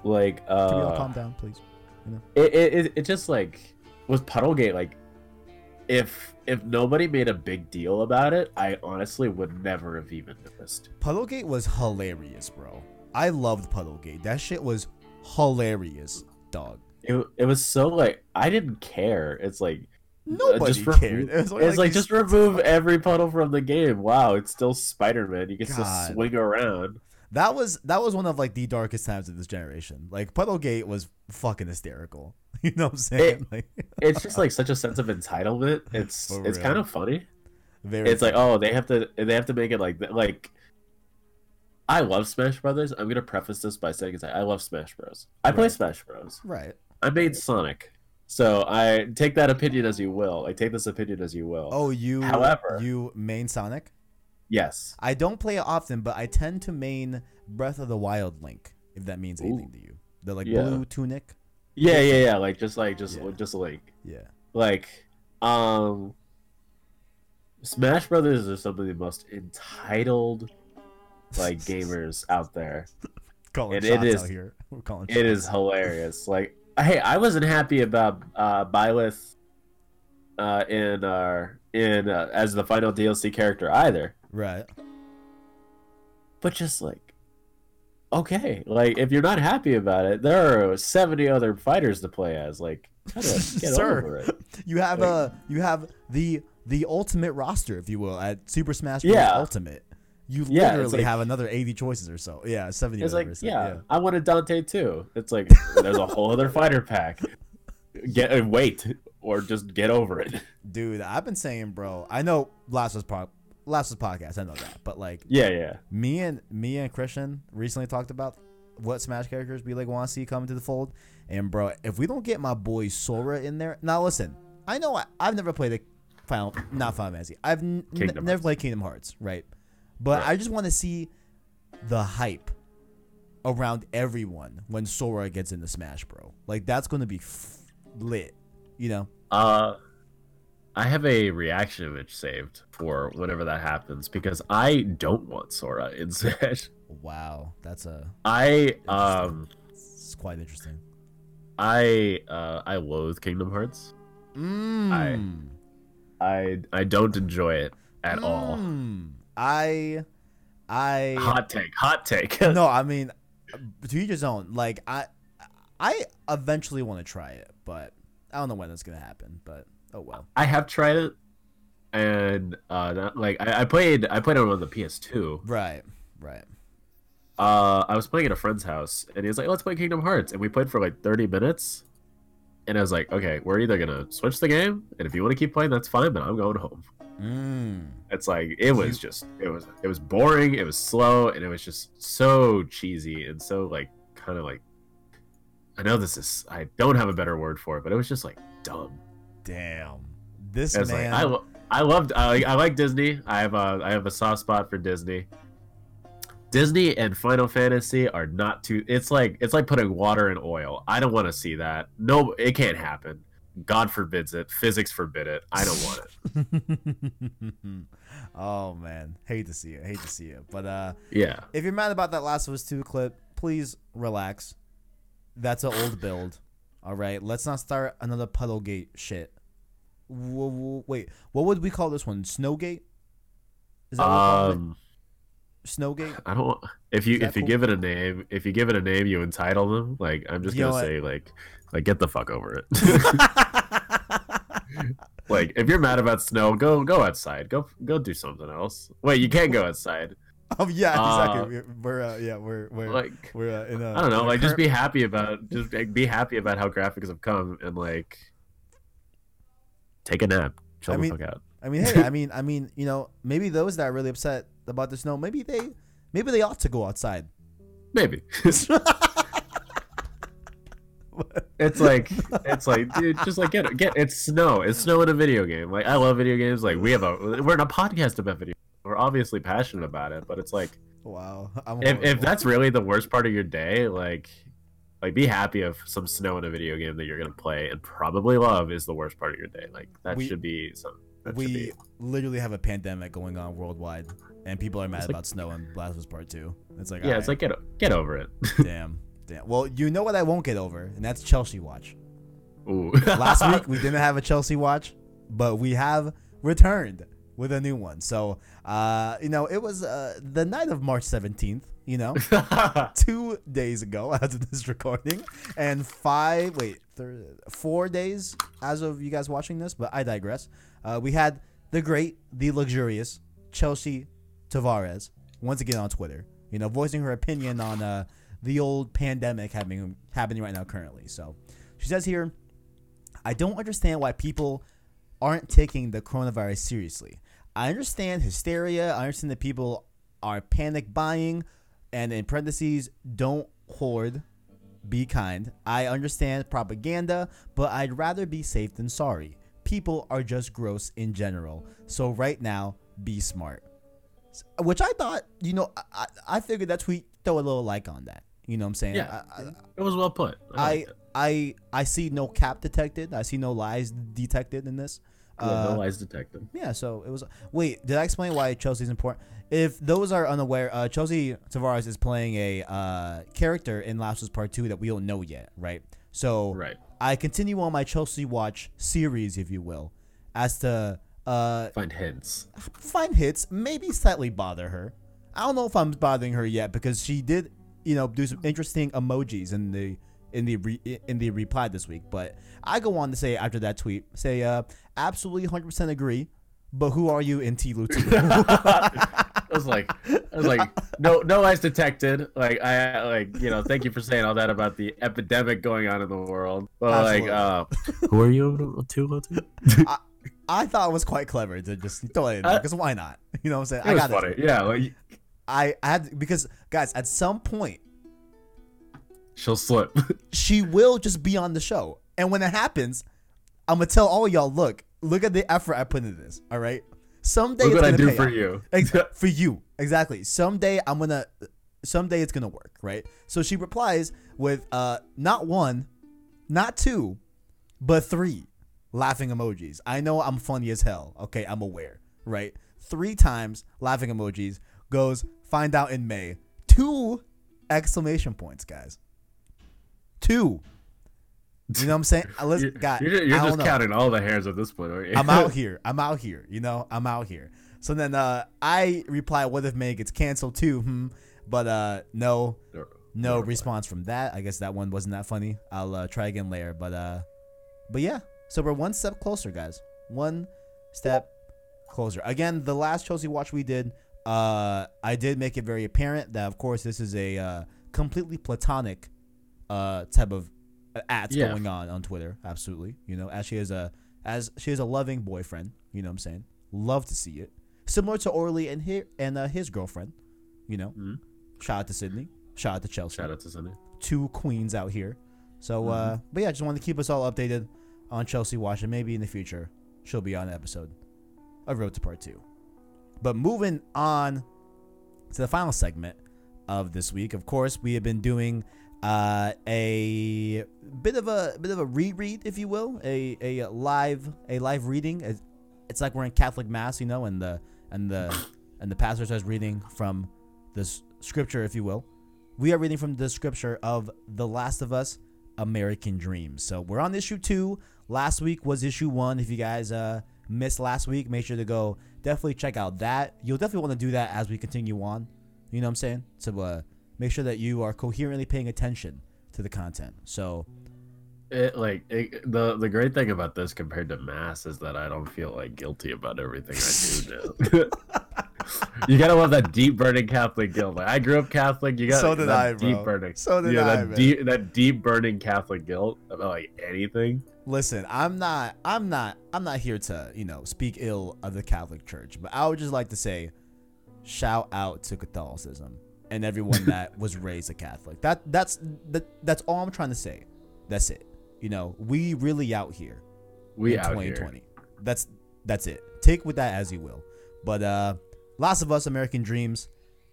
[SPEAKER 2] Like, uh,
[SPEAKER 1] Can we all calm down, please?
[SPEAKER 2] You it, it, it, it just like with Puddlegate, like if if nobody made a big deal about it, I honestly would never have even noticed.
[SPEAKER 1] Puddlegate was hilarious, bro. I loved Puddlegate. That shit was hilarious, dog.
[SPEAKER 2] It, it was so like I didn't care. It's like uh,
[SPEAKER 1] Nobody
[SPEAKER 2] just
[SPEAKER 1] cared. It was
[SPEAKER 2] it's like
[SPEAKER 1] these-
[SPEAKER 2] just remove every puddle from the game. Wow, it's still Spider Man. You can
[SPEAKER 1] God.
[SPEAKER 2] still swing around.
[SPEAKER 1] That was that was one of like the darkest times of this generation. Like Puddlegate was fucking hysterical. You know what I'm saying? like
[SPEAKER 2] It's just like such a sense of entitlement. It's it's kind of funny.
[SPEAKER 1] very.
[SPEAKER 2] It's like oh they have to they have to make it like like. I love Smash Brothers. I'm gonna preface this by saying I love Smash Bros. I play Smash Bros.
[SPEAKER 1] right.
[SPEAKER 2] I made Sonic. So I take that opinion as you will. I take this opinion as you will.
[SPEAKER 1] Oh, you.
[SPEAKER 2] However-
[SPEAKER 1] you main Sonic.
[SPEAKER 2] Yes.
[SPEAKER 1] I don't play it often, but I tend to main Breath of the Wild Link. If that means anything to you, the like
[SPEAKER 2] Yeah.
[SPEAKER 1] blue tunic.
[SPEAKER 2] Yeah, yeah, yeah. Like just like just
[SPEAKER 1] Yeah.
[SPEAKER 2] just like
[SPEAKER 1] Yeah.
[SPEAKER 2] like um Smash Brothers are some of the most entitled like gamers out there.
[SPEAKER 1] Calling
[SPEAKER 2] It- it
[SPEAKER 1] shots
[SPEAKER 2] is-
[SPEAKER 1] out here. We're calling.
[SPEAKER 2] It is hilarious. Like hey, I wasn't happy about uh Byleth uh in our in uh, as the final DLC character either.
[SPEAKER 1] Right.
[SPEAKER 2] but just like okay like if you're not happy about it there are 70 other fighters to play as like get
[SPEAKER 1] Sir.
[SPEAKER 2] over it
[SPEAKER 1] You have
[SPEAKER 2] Like-
[SPEAKER 1] uh you have the the ultimate roster, if you will, at Super Smash Bros.
[SPEAKER 2] Yeah.
[SPEAKER 1] Ultimate. You
[SPEAKER 2] Yeah,
[SPEAKER 1] literally
[SPEAKER 2] like-
[SPEAKER 1] have another eighty choices or so. Yeah, seventy.
[SPEAKER 2] it's like
[SPEAKER 1] whatever,
[SPEAKER 2] yeah,
[SPEAKER 1] so,
[SPEAKER 2] i wanted dante too it's like there's a whole other fighter pack get uh, wait or just get over it
[SPEAKER 1] Dude, I've been saying, bro. I know last was po- last was podcast. I know that, but like
[SPEAKER 2] yeah yeah
[SPEAKER 1] me and me and Christian recently talked about what Smash characters we like want to see come into the fold. And bro, if we don't get my boy Sora in there, now listen. I know I, I've never played a Final, not Final Fantasy. I've n- n- never played Kingdom Hearts, right? But
[SPEAKER 2] Right.
[SPEAKER 1] I just want to see the hype around everyone when Sora gets into Smash, bro. Like that's gonna be f- lit, you know?
[SPEAKER 2] uh i have a reaction image saved for whenever that happens because i don't want sora in smash
[SPEAKER 1] Wow, that's a
[SPEAKER 2] i um
[SPEAKER 1] it's quite interesting.
[SPEAKER 2] i uh i loathe kingdom hearts
[SPEAKER 1] Mm.
[SPEAKER 2] I I don't enjoy it at all.
[SPEAKER 1] Mm. I I
[SPEAKER 2] Hot take. Hot take.
[SPEAKER 1] no, I mean, to each his own. Like I, I eventually want to try it, but I don't know when that's gonna happen. But oh well.
[SPEAKER 2] I have tried it, and uh, not, like I, I played, I played it on the PS2.
[SPEAKER 1] Right, right.
[SPEAKER 2] Uh, I was playing at a friend's house, and he was like, "Let's play Kingdom Hearts," and we played for like 30 minutes. And I was like, "Okay, we're either gonna switch the game, and if you want to keep playing, that's fine, but I'm going home."
[SPEAKER 1] Mm.
[SPEAKER 2] It's like it was just, it was, it was boring, it was slow, and it was just so cheesy and so like kind of like. I know this is, I don't have a better word for it, but it was just like dumb.
[SPEAKER 1] Damn. This man.
[SPEAKER 2] like I, lo- I loved I, like- I like Disney. I have a I have a soft spot for Disney. Disney and Final Fantasy are not too. It's like it's like putting water in oil. I don't want to see that. No, it can't happen. God forbids it. Physics forbid it. I don't want it.
[SPEAKER 1] oh man, hate to see it. Hate to see it. But uh,
[SPEAKER 2] Yeah.
[SPEAKER 1] if you're mad about that Last of Us Two clip, please relax. That's an old build. All right, let's not start another Puddlegate shit. W- w- wait, what would we call this one? Snowgate? Is that what we call it?
[SPEAKER 2] Um,
[SPEAKER 1] Snowgate?
[SPEAKER 2] I don't. If you if you
[SPEAKER 1] cool?
[SPEAKER 2] give it a name, if you give it a name, you entitle them. Like I'm just
[SPEAKER 1] You
[SPEAKER 2] gonna say like like get the fuck over it. like if you're mad about snow, go go outside. Go go do something else. Wait, you can't go outside.
[SPEAKER 1] Oh yeah,
[SPEAKER 2] Uh,
[SPEAKER 1] exactly. We're, we're uh, yeah, we're we're
[SPEAKER 2] Like
[SPEAKER 1] we're uh, in a.
[SPEAKER 2] I don't know. Like just be happy about just like, be happy about how graphics have come and like take a nap. Chill
[SPEAKER 1] I
[SPEAKER 2] the
[SPEAKER 1] mean-
[SPEAKER 2] fuck out.
[SPEAKER 1] I mean, hey, I mean, I mean, you know, maybe those that are really upset about the snow, maybe they, maybe they ought to go outside.
[SPEAKER 2] Maybe. It's like it's like dude, just like get get it's snow. It's snow in a video game. Like I love video games. Like we have a we're in a podcast about video. We're obviously passionate about it, but it's like
[SPEAKER 1] wow. I'm
[SPEAKER 2] if, if that's really the worst part of your day, like like be happy of some snow in a video game that you're gonna play and probably love is the worst part of your day. Like that
[SPEAKER 1] We-
[SPEAKER 2] should be some. That
[SPEAKER 1] we
[SPEAKER 2] be.
[SPEAKER 1] literally have a pandemic going on worldwide, and people are mad
[SPEAKER 2] It's like-
[SPEAKER 1] about snow and Last of Us Part Two. It's like,
[SPEAKER 2] Yeah, it's like get get over it.
[SPEAKER 1] damn, damn. Well, you know what I won't get over, and that's Chelsea watch.
[SPEAKER 2] Ooh.
[SPEAKER 1] Last week we didn't have a Chelsea watch, but we have returned with a new one. So, uh, you know, it was uh, the night of March seventeenth. You know, two days ago as of this recording, and five wait, thir- four days as of you guys watching this. But I digress. Uh, we had the great, the luxurious Chelsea Tavares once again on Twitter. You know, voicing her opinion on uh, the old pandemic happening happening right now currently. So she says here, I don't understand why people aren't taking the coronavirus seriously. I understand hysteria. I understand that people are panic buying, and in parentheses, don't hoard. Be kind. I understand propaganda, but I'd rather be safe than sorry. People are just gross in general. So right now, be smart. Which I thought, you know, I, I, figured that tweet throw a little like on that. You know what I'm saying?
[SPEAKER 2] Yeah.
[SPEAKER 1] I, I,
[SPEAKER 2] it was well put. I,
[SPEAKER 1] I. I I see no cap detected. I see no lies detected in this.
[SPEAKER 2] Yeah,
[SPEAKER 1] Uh,
[SPEAKER 2] no lies detected.
[SPEAKER 1] yeah, so it was. Wait, did I explain why Chelsea's important? If those are unaware, uh, Chelsea Tavares is playing a uh, character in Last of Us Part Two that we don't know yet, right? So
[SPEAKER 2] Right.
[SPEAKER 1] I continue on my Chelsea Watch series, if you will, as to uh,
[SPEAKER 2] Find hints.
[SPEAKER 1] find hits, maybe slightly bother her. I don't know if I'm bothering her yet because she did, you know, do some interesting emojis in the in the re, in the reply this week. But I go on to say after that tweet, say, uh, absolutely 100% agree. But who are you in T Lutu?
[SPEAKER 2] I was like, I was like, no, no lies detected. Like, I like, you know, thank you for saying all that about the epidemic going on in the world. But like, uh, who are you to?
[SPEAKER 1] I I thought it was quite clever to just throw it in
[SPEAKER 2] Uh,
[SPEAKER 1] because why not? You know what I'm saying?
[SPEAKER 2] It was
[SPEAKER 1] I
[SPEAKER 2] funny. Yeah, like
[SPEAKER 1] I, I had because guys, at some point
[SPEAKER 2] she'll slip.
[SPEAKER 1] she will just be on the show. And when it happens, I'm gonna tell all y'all, look, look at the effort I put into this. All right. Someday
[SPEAKER 2] Look
[SPEAKER 1] it's
[SPEAKER 2] what I do for
[SPEAKER 1] off.
[SPEAKER 2] you.
[SPEAKER 1] For you. Exactly. Someday I'm gonna someday it's gonna work, right? So she replies with uh not one, not two, but three laughing emojis. I know I'm funny as hell. Okay, I'm aware, right? Three times laughing emojis goes find out in May. Two exclamation points, guys. Two. You know what I'm saying?
[SPEAKER 2] You're,
[SPEAKER 1] guys,
[SPEAKER 2] you're, you're
[SPEAKER 1] I
[SPEAKER 2] just
[SPEAKER 1] know.
[SPEAKER 2] counting all the hairs at this point, aren't you?
[SPEAKER 1] I'm out here. I'm out here. You know, I'm out here. So then uh, I reply, "What if May gets canceled too?" Hmm. But uh, no, no response from that. I guess that one wasn't that funny. I'll uh, try again later. But uh, but yeah. So we're one step closer, guys. One step closer. Again, the last Chelsea watch we did, uh, I did make it very apparent that, of course, this is a uh, completely platonic uh, type of ads
[SPEAKER 2] Yeah.
[SPEAKER 1] going on on Twitter. Absolutely, you know, as she is a as she is a loving boyfriend. You know what I'm saying? Love to see it. Similar to Orly and his and uh, his girlfriend. You know,
[SPEAKER 2] Mhm.
[SPEAKER 1] shout out to Sydney. Shout out to Chelsea
[SPEAKER 2] Shout out to Sydney.
[SPEAKER 1] two queens out here. So, uh, but yeah, just wanted to keep us all updated on Chelsea Watch, and maybe in the future she'll be on an episode of Road to Part Two. But moving on to the final segment of this week, of course, we have been doing uh, a bit of a bit of a reread, if you will, a a live a live reading. It's- It's like we're in Catholic mass, you know, and the and the and the pastor starts reading from this scripture, if you will we are reading from the scripture of The Last of Us American Dreams. So we're on issue two. Last week was issue one. If you guys uh, missed last week, make sure to go definitely check out that. You'll definitely want to do that as we continue on. You know what I'm saying? So uh, make sure that you are coherently paying attention to the content. So
[SPEAKER 2] It like it, the the great thing about this compared to mass is that I don't feel like guilty about everything I do now. you gotta love that deep burning Catholic guilt. Like I grew up Catholic. You got
[SPEAKER 1] So did
[SPEAKER 2] that
[SPEAKER 1] I, bro.
[SPEAKER 2] deep burning.
[SPEAKER 1] So did
[SPEAKER 2] yeah,
[SPEAKER 1] I,
[SPEAKER 2] that
[SPEAKER 1] man.
[SPEAKER 2] deep that deep burning Catholic guilt about like anything.
[SPEAKER 1] listen, I'm not, I'm not, I'm not here to you know speak ill of the Catholic Church, but I would just like to say, shout out to Catholicism and everyone that was raised a Catholic. That that's that, that's all I'm trying to say. That's it. You know, we really out here
[SPEAKER 2] We
[SPEAKER 1] in
[SPEAKER 2] out
[SPEAKER 1] 2020. That's that's it. Take with that as you will. But uh Last of Us American Dreams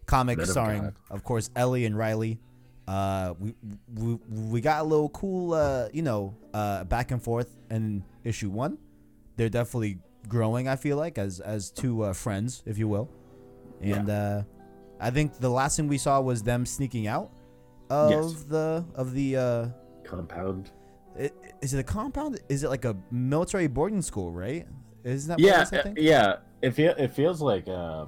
[SPEAKER 1] comic
[SPEAKER 2] of
[SPEAKER 1] starring of course Ellie and Riley. Uh we we, we got a little cool uh you know uh back and forth in issue 1. They're definitely growing I feel like as as two uh, friends if you will. And uh I think the last thing we saw was them sneaking out of
[SPEAKER 2] Yes.
[SPEAKER 1] the of the uh.
[SPEAKER 2] Compound.
[SPEAKER 1] I- Is it a compound? Is it like a military boarding school, right? Isn't that it
[SPEAKER 2] Yeah,
[SPEAKER 1] is, I
[SPEAKER 2] yeah. It feel it feels like uh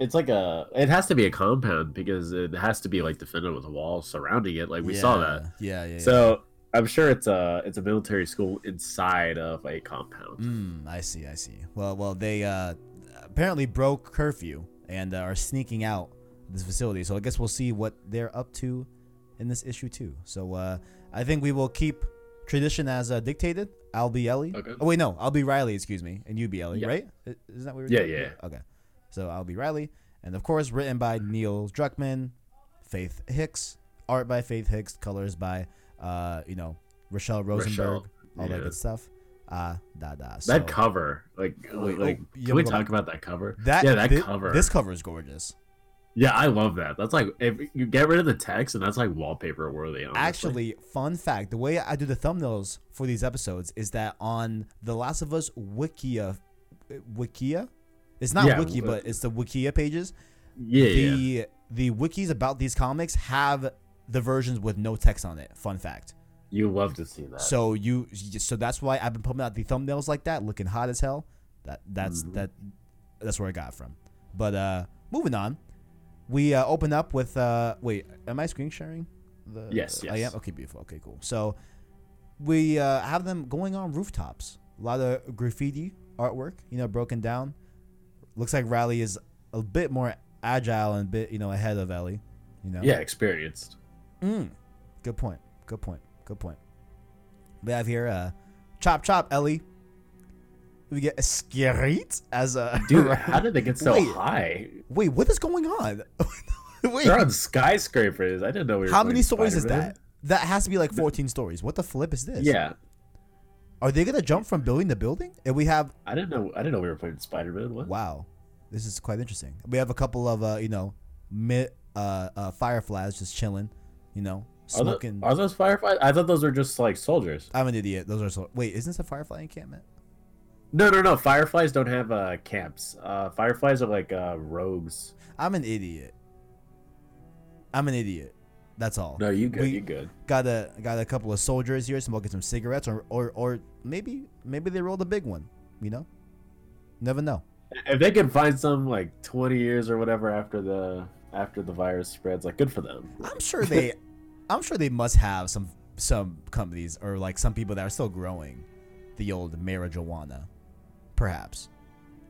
[SPEAKER 2] it's like a it has to be a compound because it has to be like defended with walls surrounding it like we saw that
[SPEAKER 1] Yeah, yeah, yeah.
[SPEAKER 2] so i'm sure it's a it's a military school inside of a compound
[SPEAKER 1] Mm, I see, I see. Well, well, they uh, apparently broke curfew and uh, are sneaking out this facility. So I guess we'll see what they're up to in this issue too. So uh, I think we will keep tradition as uh, dictated. I'll be Ellie.
[SPEAKER 2] Okay.
[SPEAKER 1] Oh wait, no, I'll be Riley. Excuse me, and you be Ellie,
[SPEAKER 2] Yeah.
[SPEAKER 1] right? Isn't that what we were
[SPEAKER 2] Yeah,
[SPEAKER 1] doing?
[SPEAKER 2] yeah.
[SPEAKER 1] Okay. So I'll be Riley, and of course, written by Neil Druckmann, Faith Hicks, art by Faith Hicks, colors by uh, you know Rachelle Rosenberg,
[SPEAKER 2] Rachelle,
[SPEAKER 1] all that good stuff. Uh, da da.
[SPEAKER 2] that cover like
[SPEAKER 1] Wait,
[SPEAKER 2] like
[SPEAKER 1] oh,
[SPEAKER 2] can we talk about that cover
[SPEAKER 1] That
[SPEAKER 2] yeah that
[SPEAKER 1] thi-
[SPEAKER 2] cover
[SPEAKER 1] This cover is gorgeous.
[SPEAKER 2] yeah i love that that's like if you get rid of the text and that's like wallpaper worthy honestly.
[SPEAKER 1] Actually, fun fact: the way I do the thumbnails for these episodes is that on the Last of Us Wikia, Wikia, it's not
[SPEAKER 2] Yeah,
[SPEAKER 1] Wiki,
[SPEAKER 2] w-
[SPEAKER 1] but it's the Wikia pages.
[SPEAKER 2] yeah
[SPEAKER 1] the
[SPEAKER 2] yeah
[SPEAKER 1] the wikis about these comics have the versions with no text on it. Fun fact.
[SPEAKER 2] You love to see that
[SPEAKER 1] So you, so that's why I've been putting out the thumbnails like that, looking hot as hell. That that's
[SPEAKER 2] Mhm.
[SPEAKER 1] that that's where I got from. But uh, moving on, we uh, open up with uh, wait, am I screen sharing? The,
[SPEAKER 2] Yes,
[SPEAKER 1] I am. Okay, beautiful. Okay, cool. So we uh, have them going on rooftops. A lot of graffiti artwork, you know, broken down. Looks like Riley is a bit more agile and a bit, you know, ahead of Ellie. You know.
[SPEAKER 2] yeah experienced
[SPEAKER 1] Mm. Good point. Good point. Good point. We have here uh Chop Chop Ellie. We get Skerit as a
[SPEAKER 2] dude how did they get so
[SPEAKER 1] Wait.
[SPEAKER 2] high
[SPEAKER 1] Wait, what is going on? Wait,
[SPEAKER 2] They're on skyscrapers. I didn't know we were.
[SPEAKER 1] how many stories is
[SPEAKER 2] Spider-Man.
[SPEAKER 1] that? That has to be like 14 stories. What the flip is this?
[SPEAKER 2] Yeah,
[SPEAKER 1] Are they gonna jump from building to building? And we have
[SPEAKER 2] I didn't know. I didn't know we were playing Spider Man.
[SPEAKER 1] Wow, this is quite interesting. We have a couple of uh, you know, uh, uh fireflies just chilling, you know,
[SPEAKER 2] Are, tho- are those fireflies? I thought those were just like soldiers.
[SPEAKER 1] I'm an idiot. Those are so. Wait, isn't this a firefly encampment?
[SPEAKER 2] No, no, no. Fireflies don't have uh, camps. Uh, fireflies are like uh, rogues.
[SPEAKER 1] I'm an idiot. I'm an idiot. That's all.
[SPEAKER 2] No, you good.
[SPEAKER 1] We-
[SPEAKER 2] you good.
[SPEAKER 1] Got a got a couple of soldiers here smoking some cigarettes, or or or maybe maybe they rolled a big one. You know, never know.
[SPEAKER 2] if they can find some like 20 years or whatever after the after the virus spreads, like good for them.
[SPEAKER 1] I'm sure they, I'm sure they must have some some companies or like some people that are still growing the old marijuana, perhaps.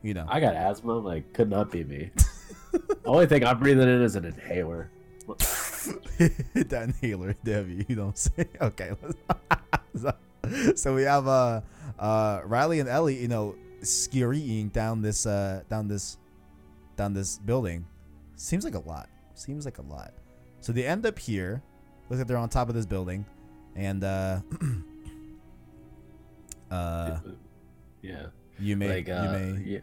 [SPEAKER 1] You know,
[SPEAKER 2] I got asthma, like could not be me. the only thing I'm breathing in is an inhaler.
[SPEAKER 1] that inhaler, Debbie. You don't say. Okay. so, so we have uh uh Riley and Ellie, you know, scurrying down this uh down this down this building. Seems like a lot. Seems like a lot. So they end up here. Looks like they're on top of this building, and uh, uh,
[SPEAKER 2] yeah.
[SPEAKER 1] you may
[SPEAKER 2] Like, uh,
[SPEAKER 1] you may
[SPEAKER 2] yeah.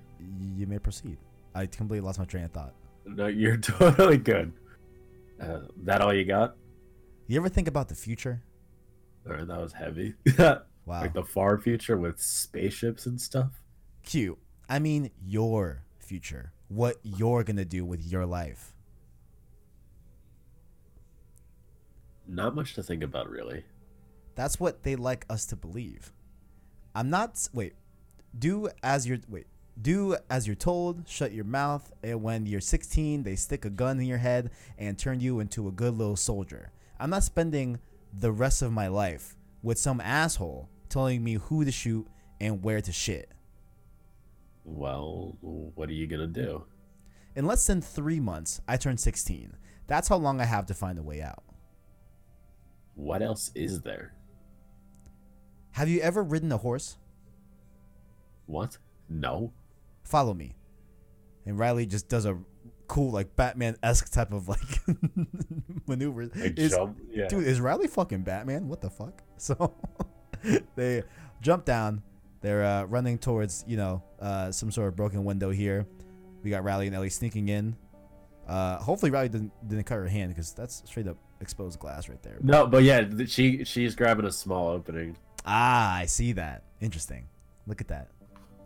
[SPEAKER 1] you may proceed. I completely lost my train of thought.
[SPEAKER 2] No, you're totally good. Uh, that all you got?
[SPEAKER 1] You ever think about the future?
[SPEAKER 2] Or that was heavy.
[SPEAKER 1] Wow.
[SPEAKER 2] like the far future with spaceships and stuff.
[SPEAKER 1] Cute. I mean your future. What you're gonna do with your life.
[SPEAKER 2] Not much to think about, really.
[SPEAKER 1] That's what they like us to believe. I'm not wait. Do as you're wait. Do as you're told. Shut your mouth. And when you're 16, they stick a gun in your head and turn you into a good little soldier. I'm not spending the rest of my life with some asshole telling me who to shoot and where to shit.
[SPEAKER 2] Well, what are you gonna do?
[SPEAKER 1] In less than three months, I turn 16. That's how long I have to find a way out.
[SPEAKER 2] What else is there?
[SPEAKER 1] Have you ever ridden a horse?
[SPEAKER 2] What? No.
[SPEAKER 1] Follow me. And Riley just does a cool, like Batman esque type of like maneuver. Is-
[SPEAKER 2] jump. Yeah.
[SPEAKER 1] Dude, is Riley fucking Batman? What the fuck? So they jump down. They're uh, running towards, you know, uh, some sort of broken window here. We got Riley and Ellie sneaking in. Uh, hopefully Riley didn't didn't cut her hand because that's straight up exposed glass right there.
[SPEAKER 2] No, but yeah, she she's grabbing a small opening.
[SPEAKER 1] Ah, I see that. Interesting. Look at that.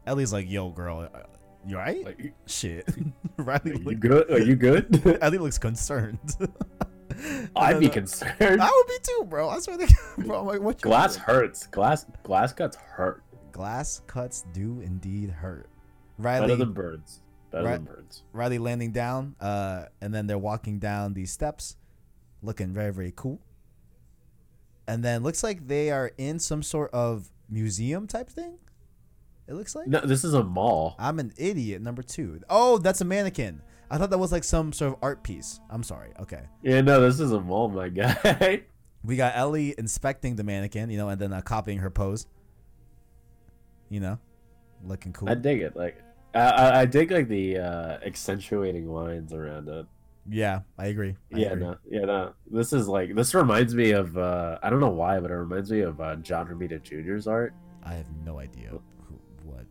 [SPEAKER 1] Ellie's like, "Yo, girl, uh, you alright?"
[SPEAKER 2] Like,
[SPEAKER 1] Shit. Riley,
[SPEAKER 2] are you good? Are you good?
[SPEAKER 1] Ellie looks concerned.
[SPEAKER 2] I'd be
[SPEAKER 1] then,
[SPEAKER 2] concerned.
[SPEAKER 1] I would be too, bro. I swear to God, bro. I'm like, what?
[SPEAKER 2] Glass
[SPEAKER 1] doing?
[SPEAKER 2] hurts. Glass glass cuts hurt.
[SPEAKER 1] Glass cuts do indeed hurt.
[SPEAKER 2] Better than birds. Better
[SPEAKER 1] Right.
[SPEAKER 2] than birds.
[SPEAKER 1] Riley landing down, uh, and then they're walking down these steps, looking very, very cool. And then looks like they are in some sort of museum type thing. It looks like.
[SPEAKER 2] No, this is a mall.
[SPEAKER 1] I'm an idiot. Number two. Oh, that's a mannequin. I thought that was like some sort of art piece. I'm sorry. Okay.
[SPEAKER 2] Yeah, no, this is a mall, my guy.
[SPEAKER 1] We got Ellie inspecting the mannequin, you know, and then uh, copying her pose. You know, looking cool.
[SPEAKER 2] I dig it. Like, I, I, I dig like the uh, accentuating lines around it.
[SPEAKER 1] Yeah, I agree. I
[SPEAKER 2] yeah,
[SPEAKER 1] agree.
[SPEAKER 2] no, yeah, no. This is like this reminds me of uh, I don't know why, but it reminds me of uh, John Romita Jr.'s art.
[SPEAKER 1] I have no idea who, what.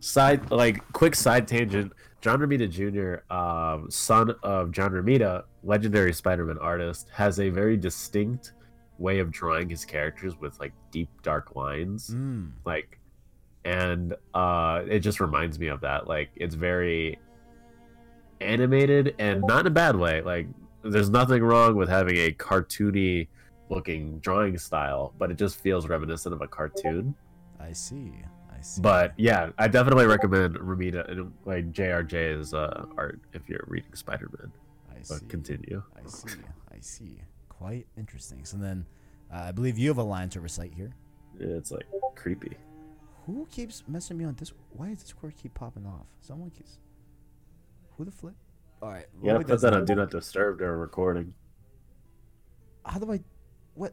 [SPEAKER 2] Side like quick side tangent. John Romita Jr., um, son of John Romita, legendary Spider-Man artist, has a very distinct way of drawing his characters with like deep dark lines.
[SPEAKER 1] Mm,
[SPEAKER 2] like and uh it just reminds me of that like it's very animated and not in a bad way like there's nothing wrong with having a cartoony looking drawing style but it just feels reminiscent of a cartoon
[SPEAKER 1] I see. I see.
[SPEAKER 2] but yeah i definitely recommend Romita and like jrj's uh art if you're reading spider-man
[SPEAKER 1] I see.
[SPEAKER 2] but continue
[SPEAKER 1] I see. I see. Quite interesting. So then, uh, I believe you have a line to recite here.
[SPEAKER 2] it's like creepy
[SPEAKER 1] Who keeps messing me on this? Why does Discord keep popping off? Someone keeps. Who the flip? All right.
[SPEAKER 2] you gotta put that on do not disturb during recording
[SPEAKER 1] How do I? What?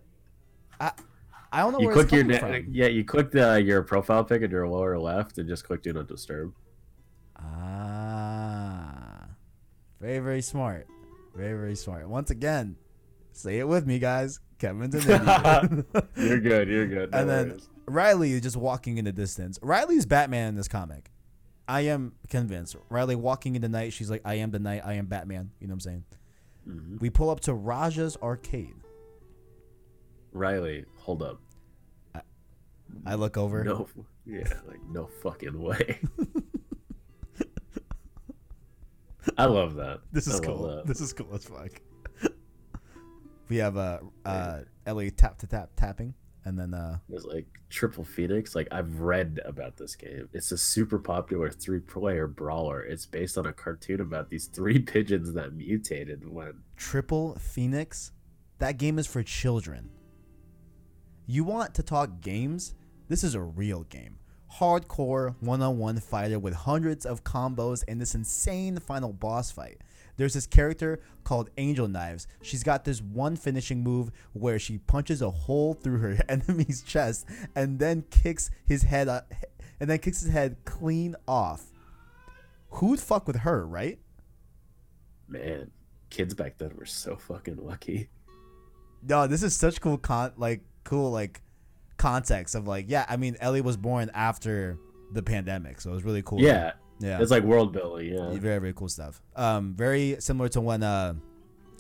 [SPEAKER 1] I I don't know
[SPEAKER 2] you
[SPEAKER 1] where
[SPEAKER 2] click your na- yeah you click the your profile pic in your lower left and just click do not disturb
[SPEAKER 1] Ah, very very smart, very very smart. Once again, say it with me, guys. Kevin's an idiot.
[SPEAKER 2] You're good. You're good. No
[SPEAKER 1] And then- Riley is just walking in the distance. Riley's Batman in this comic. I am convinced. Riley walking in the night. She's like, I am the night. I am Batman. You know what I'm saying?
[SPEAKER 2] Mhm.
[SPEAKER 1] We pull up to Raj's arcade.
[SPEAKER 2] Riley, hold up.
[SPEAKER 1] I look over.
[SPEAKER 2] No, yeah, like no fucking way. I love that.
[SPEAKER 1] This is cool.
[SPEAKER 2] that.
[SPEAKER 1] This is cool as fuck. we have uh, uh, Ellie tap to tap tapping, and then uh,
[SPEAKER 2] There's like Triple Phoenix. Like I've read about this game. It's a super popular three-player brawler. It's based on a cartoon about these three pigeons that mutated when.
[SPEAKER 1] Triple Phoenix. That game is for children. You want to talk games? This is a real game. Hardcore one on one fighter with hundreds of combos and this insane final boss fight. There's this character called Angel Knives. She's got this one finishing move where she punches a hole through her enemy's chest and then kicks his head up, and then kicks his head clean off. Who'd fuck with her, right?
[SPEAKER 2] Man, kids back then were so fucking lucky.
[SPEAKER 1] No, this is such cool con like cool like context of like yeah, I mean Ellie was born after the pandemic, so it was really cool.
[SPEAKER 2] Yeah,
[SPEAKER 1] Yeah.
[SPEAKER 2] it's like world building. Yeah,
[SPEAKER 1] very very cool stuff. Um very similar to when uh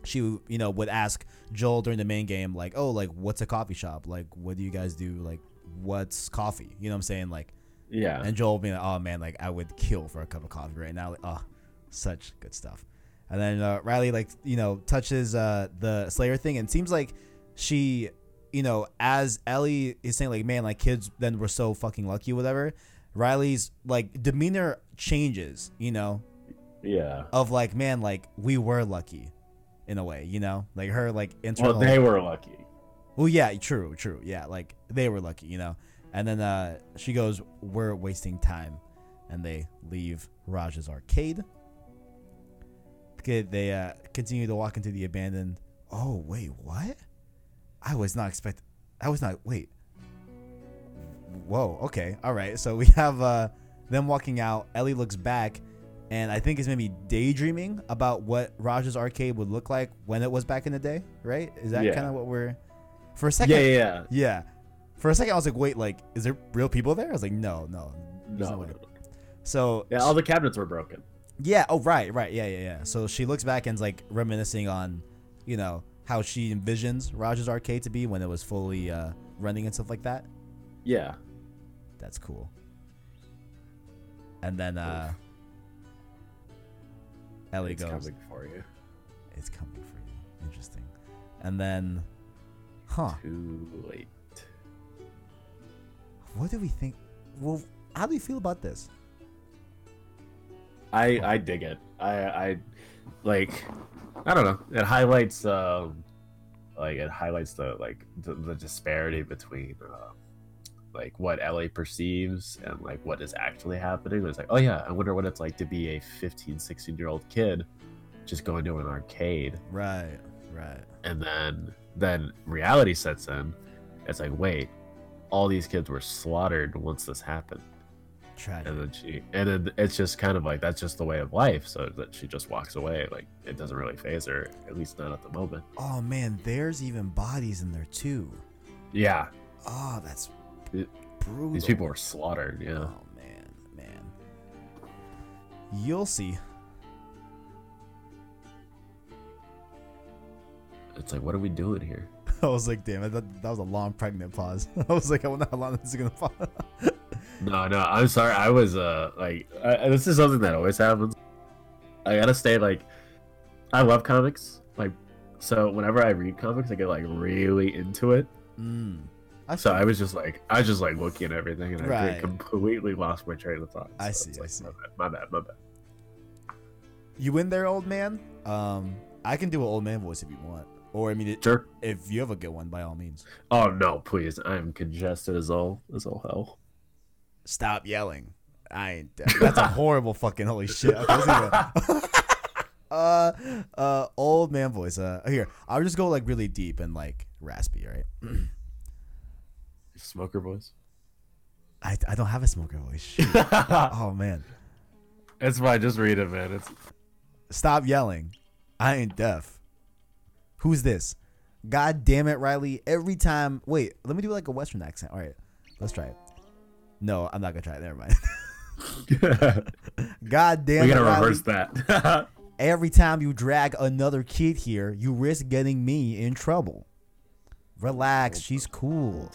[SPEAKER 1] she you know would ask Joel during the main game like, "Oh, like what's a coffee shop? Like what do you guys do? Like what's coffee?" You know what I'm saying? Like
[SPEAKER 2] yeah.
[SPEAKER 1] and Joel being like, "Oh man, like I would kill for a cup of coffee right now." Like, oh, such good stuff. And then uh, Riley like you know touches uh, the Slayer thing, and seems like she, you know, as Ellie is saying like, "Man, like kids then were so fucking lucky, whatever." Riley's like demeanor changes, you know,
[SPEAKER 2] yeah.
[SPEAKER 1] of like, "Man, like we were lucky." In a way, you know, like her like internal.
[SPEAKER 2] Well, they were lucky.
[SPEAKER 1] Well, yeah, true, true. Yeah, like they were lucky, you know. And then uh, she goes, "We're wasting time," and they leave Raj's arcade. Okay, they uh, continue to walk into the abandoned. Oh wait, what? I was not expect. I was not. Wait. Whoa. Okay. All right. So we have uh, them walking out. Ellie looks back, and I think is maybe daydreaming about what Raj's arcade would look like when it was back in the day. Right? Is that
[SPEAKER 2] Yeah.
[SPEAKER 1] kind of what we're? For a second.
[SPEAKER 2] Yeah, yeah, yeah.
[SPEAKER 1] For a second, I was like, wait, like, is there real people there? I was like, no, no.
[SPEAKER 2] No, no, no.
[SPEAKER 1] So,
[SPEAKER 2] Yeah, all the cabinets were broken.
[SPEAKER 1] yeah. Oh, right, right. Yeah, yeah, yeah. So she looks back and's like reminiscing on, you know, how she envisions Raj's arcade to be when it was fully uh, running and stuff like that.
[SPEAKER 2] Yeah.
[SPEAKER 1] That's cool. And then uh, Ellie
[SPEAKER 2] It's
[SPEAKER 1] goes,
[SPEAKER 2] coming for you.
[SPEAKER 1] it's coming for you. Interesting. And then, huh.
[SPEAKER 2] Too late.
[SPEAKER 1] What do we think? Well, how do you feel about this?
[SPEAKER 2] I I dig it. I I like I don't know. It highlights um like it highlights the like the, the disparity between uh, like what Ellie perceives and like what is actually happening. It's like, oh yeah, I wonder what it's like to be a 15, 16 year old kid just going to an arcade
[SPEAKER 1] Right, right.
[SPEAKER 2] and then then reality sets in. It's like, wait, all these kids were slaughtered once this happened
[SPEAKER 1] Tragic.
[SPEAKER 2] and then she and then it's just kind of like that's just the way of life so that she just walks away like it doesn't really phase her at least not at the moment
[SPEAKER 1] Oh man, there's even bodies in there too.
[SPEAKER 2] yeah
[SPEAKER 1] Oh, that's
[SPEAKER 2] It-
[SPEAKER 1] brutal.
[SPEAKER 2] these people were slaughtered yeah
[SPEAKER 1] Oh man, man. You'll see.
[SPEAKER 2] it's like what are we doing here
[SPEAKER 1] I was like, damn, that, that was a long pregnant pause. I was like, I wonder how long this is gonna pause.
[SPEAKER 2] no no i'm sorry i was uh like I, this is something that always happens i gotta stay like i love comics like so whenever i read comics i get like really into it
[SPEAKER 1] mm. I
[SPEAKER 2] so i was just like i was just like looking at everything and i
[SPEAKER 1] Right.
[SPEAKER 2] get completely lost my train of thought
[SPEAKER 1] I see,
[SPEAKER 2] it's
[SPEAKER 1] I
[SPEAKER 2] like,
[SPEAKER 1] see.
[SPEAKER 2] my bad my bad, my bad.
[SPEAKER 1] you in there, old man? Um, I can do an old man voice if you want, or I mean, it,
[SPEAKER 2] Sure.
[SPEAKER 1] if you have a good one, by all means.
[SPEAKER 2] Oh no, please! I'm congested as all as all hell.
[SPEAKER 1] Stop yelling. I ain't. That's a horrible fucking holy shit. Okay, uh, uh, old man voice. Uh, here, I'll just go like really deep and like raspy. Right.
[SPEAKER 2] Smoker voice.
[SPEAKER 1] I, I don't have a smoker voice. Oh man.
[SPEAKER 2] It's fine. Just read it, man. It's
[SPEAKER 1] Stop yelling. I ain't deaf. Who's this? God damn it, Riley. Every time. Wait, let me do like a Western accent. All right, let's try it. No, I'm not gonna try it. Never mind. God damn it.
[SPEAKER 2] we
[SPEAKER 1] it,
[SPEAKER 2] gotta
[SPEAKER 1] Riley.
[SPEAKER 2] reverse that.
[SPEAKER 1] Every time you drag another kid here, you risk getting me in trouble. Relax, she's cool.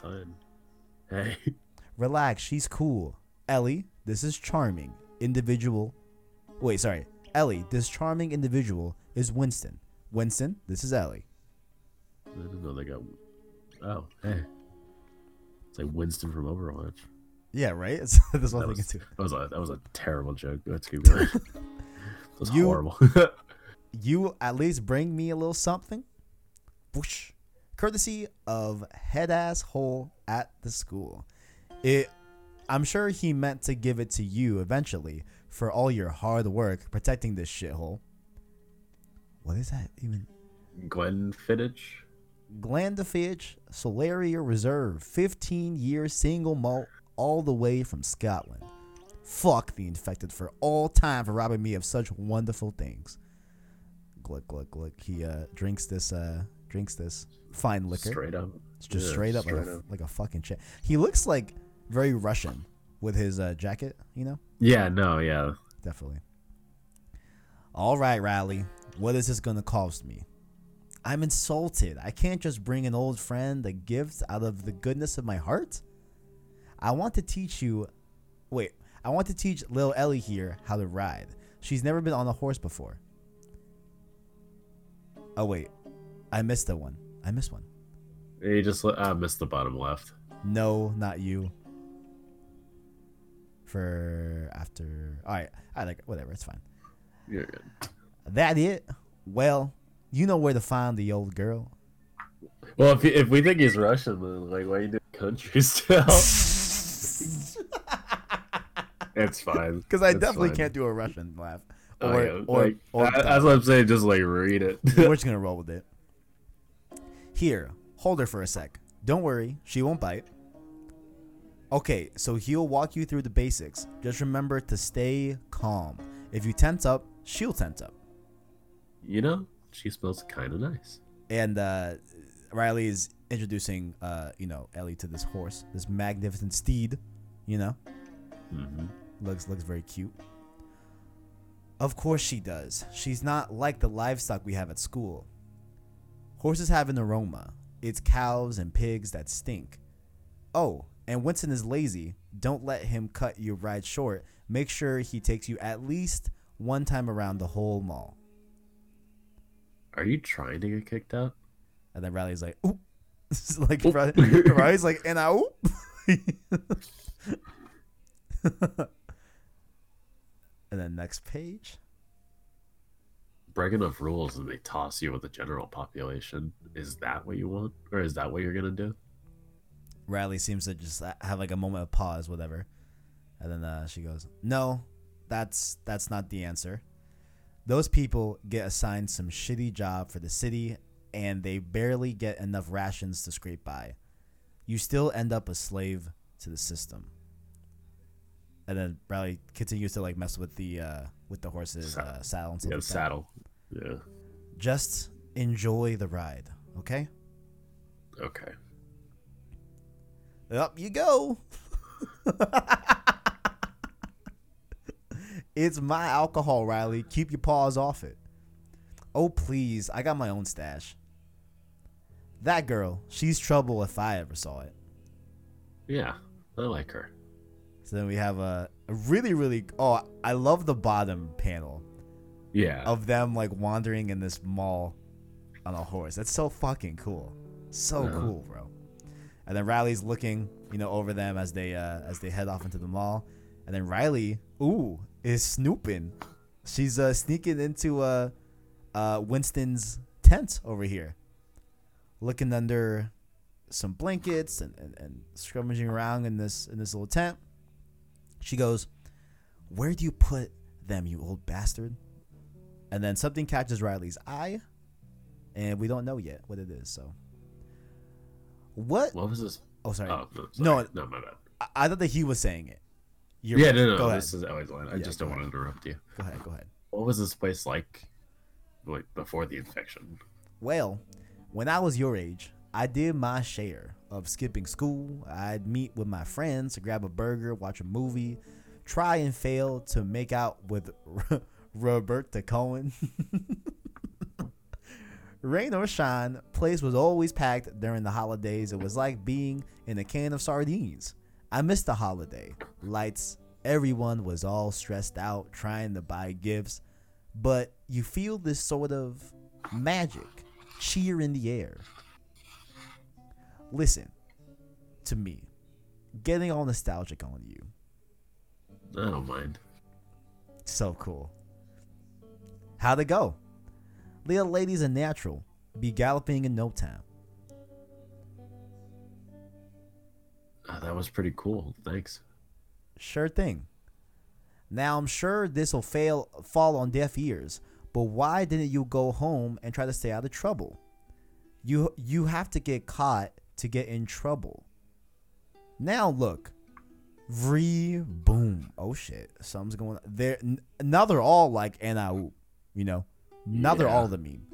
[SPEAKER 2] Hey.
[SPEAKER 1] Relax, she's cool. Ellie, this is charming. Individual. Wait, sorry. Ellie, this charming individual is Winston. Winston, this is Ellie.
[SPEAKER 2] I didn't know they got. Oh, hey. It's like Winston from Overwatch.
[SPEAKER 1] Yeah, right. It's, that's what
[SPEAKER 2] That
[SPEAKER 1] I'm
[SPEAKER 2] was,
[SPEAKER 1] thinking too.
[SPEAKER 2] that was a that was a terrible joke. Let's keep going.
[SPEAKER 1] You-
[SPEAKER 2] horrible.
[SPEAKER 1] You at least bring me a little something. Whoosh. Courtesy of head ass hole at the school. It I'm sure he meant to give it to you eventually for all your hard work protecting this shithole. What is that even?
[SPEAKER 2] Glenfiddich?
[SPEAKER 1] Glandafidge Solera Reserve, 15 year single malt, all the way from Scotland. Fuck the infected for all time for robbing me of such wonderful things. Gluck gluck gluck. He uh drinks this uh drinks this fine liquor.
[SPEAKER 2] Straight up.
[SPEAKER 1] It's just
[SPEAKER 2] Yeah,
[SPEAKER 1] straight up like
[SPEAKER 2] straight
[SPEAKER 1] a, like a fucking shit. He looks like very Russian with his uh, jacket, you know?
[SPEAKER 2] Yeah, no, yeah.
[SPEAKER 1] Definitely. All right, Riley. What is this going to cost me? I'm insulted. I can't just bring an old friend a gift out of the goodness of my heart. I want to teach you. Wait, I want to teach Lil Ellie here how to ride. She's never been on a horse before. Oh, wait. I missed the one. I missed one.
[SPEAKER 2] You just uh, missed the bottom left.
[SPEAKER 1] No, not you. For after. All right. I like whatever. It's fine.
[SPEAKER 2] You're good.
[SPEAKER 1] That it? Well, you know where to find the old girl.
[SPEAKER 2] Well, if, if we think he's Russian, then like, why you do country still? it's fine.
[SPEAKER 1] Because I
[SPEAKER 2] It's
[SPEAKER 1] definitely
[SPEAKER 2] fine.
[SPEAKER 1] can't do a Russian laugh.
[SPEAKER 2] Oh,
[SPEAKER 1] Or,
[SPEAKER 2] yeah,
[SPEAKER 1] or,
[SPEAKER 2] like,
[SPEAKER 1] or,
[SPEAKER 2] as I'm saying, just like read it.
[SPEAKER 1] we're just gonna roll with it. Here, hold her for a sec. Don't worry, she won't bite. Okay, so he'll walk you through the basics. Just remember to stay calm. If you tense up, she'll tense up.
[SPEAKER 2] you know, she smells kind of nice.
[SPEAKER 1] And uh, Riley is introducing, uh, you know, Ellie to this horse, this magnificent steed. You know,
[SPEAKER 2] hmm
[SPEAKER 1] looks looks very cute. Of course she does. She's not like the livestock we have at school. Horses have an aroma. It's cows and pigs that stink. Oh, and Winston is lazy. Don't let him cut your ride short. Make sure he takes you at least one time around the whole mall.
[SPEAKER 2] Are you trying to get kicked out?
[SPEAKER 1] And then Riley's like, oop. like
[SPEAKER 2] Oop.
[SPEAKER 1] Riley's like, and I oop. and then next page.
[SPEAKER 2] Break enough rules and they toss you with the general population. Is that what you want, or is that what you're gonna do?
[SPEAKER 1] Riley seems to just have like a moment of pause, whatever, and then uh, she goes, "No, that's that's not the answer. Those people get assigned some shitty job for the city, and they barely get enough rations to scrape by. You still end up a slave to the system." And then Riley continues to like mess with the uh, with the horse's uh, saddle and stuff
[SPEAKER 2] Yeah,
[SPEAKER 1] like that.
[SPEAKER 2] saddle. Yeah.
[SPEAKER 1] Just enjoy the ride, okay?
[SPEAKER 2] Okay.
[SPEAKER 1] Up you go. it's my alcohol, Riley. Keep your paws off it. Oh, please. I got my own stash. That girl, she's trouble if I ever saw it.
[SPEAKER 2] Yeah, I like her.
[SPEAKER 1] So then we have a, a really, really. Oh, I love the bottom panel
[SPEAKER 2] Yeah.
[SPEAKER 1] of them like wandering in this mall on a horse. That's so fucking cool. So
[SPEAKER 2] Yeah.
[SPEAKER 1] cool, bro. And then Riley's looking, you know, over them as they uh as they head off into the mall. And then Riley, ooh, is snooping. She's uh sneaking into uh uh Winston's tent over here. Looking under some blankets and, and, and scrummaging around in this in this little tent. She goes, Where do you put them, you old bastard? And then something catches Riley's eye, and we don't know yet what it is. So, what?
[SPEAKER 2] What was this?
[SPEAKER 1] Oh, sorry.
[SPEAKER 2] Oh no,
[SPEAKER 1] No,
[SPEAKER 2] sorry. no, my bad.
[SPEAKER 1] I-, I thought that he was saying it. You're
[SPEAKER 2] yeah,
[SPEAKER 1] right.
[SPEAKER 2] no, no,
[SPEAKER 1] Go ahead.
[SPEAKER 2] this is always line. I
[SPEAKER 1] Yeah,
[SPEAKER 2] just don't want to interrupt you.
[SPEAKER 1] Go ahead. Go ahead.
[SPEAKER 2] What was this place like, like before the infection?
[SPEAKER 1] Well, when I was your age, I did my share of skipping school. I'd meet with my friends to grab a burger, watch a movie, try and fail to make out with Roberta Cohen. Rain or shine, place was always packed during the holidays. It was like being in a can of sardines. I missed the holiday. Lights, everyone was all stressed out trying to buy gifts, but you feel this sort of magic, cheer in the air. Listen to me. getting all nostalgic on you.
[SPEAKER 2] I don't mind.
[SPEAKER 1] So cool. How'd it go? Leah Lady's a natural. Be galloping in no time.
[SPEAKER 2] Uh, that was pretty cool. Thanks.
[SPEAKER 1] Sure thing. Now I'm sure this will fail fall on deaf ears, but why didn't you go home and try to stay out of trouble? You you have to get caught to get in trouble. Now look. Vree boom. Oh shit. Something's going on. There n- now they're all like NAU, you know? Now they're all the meme.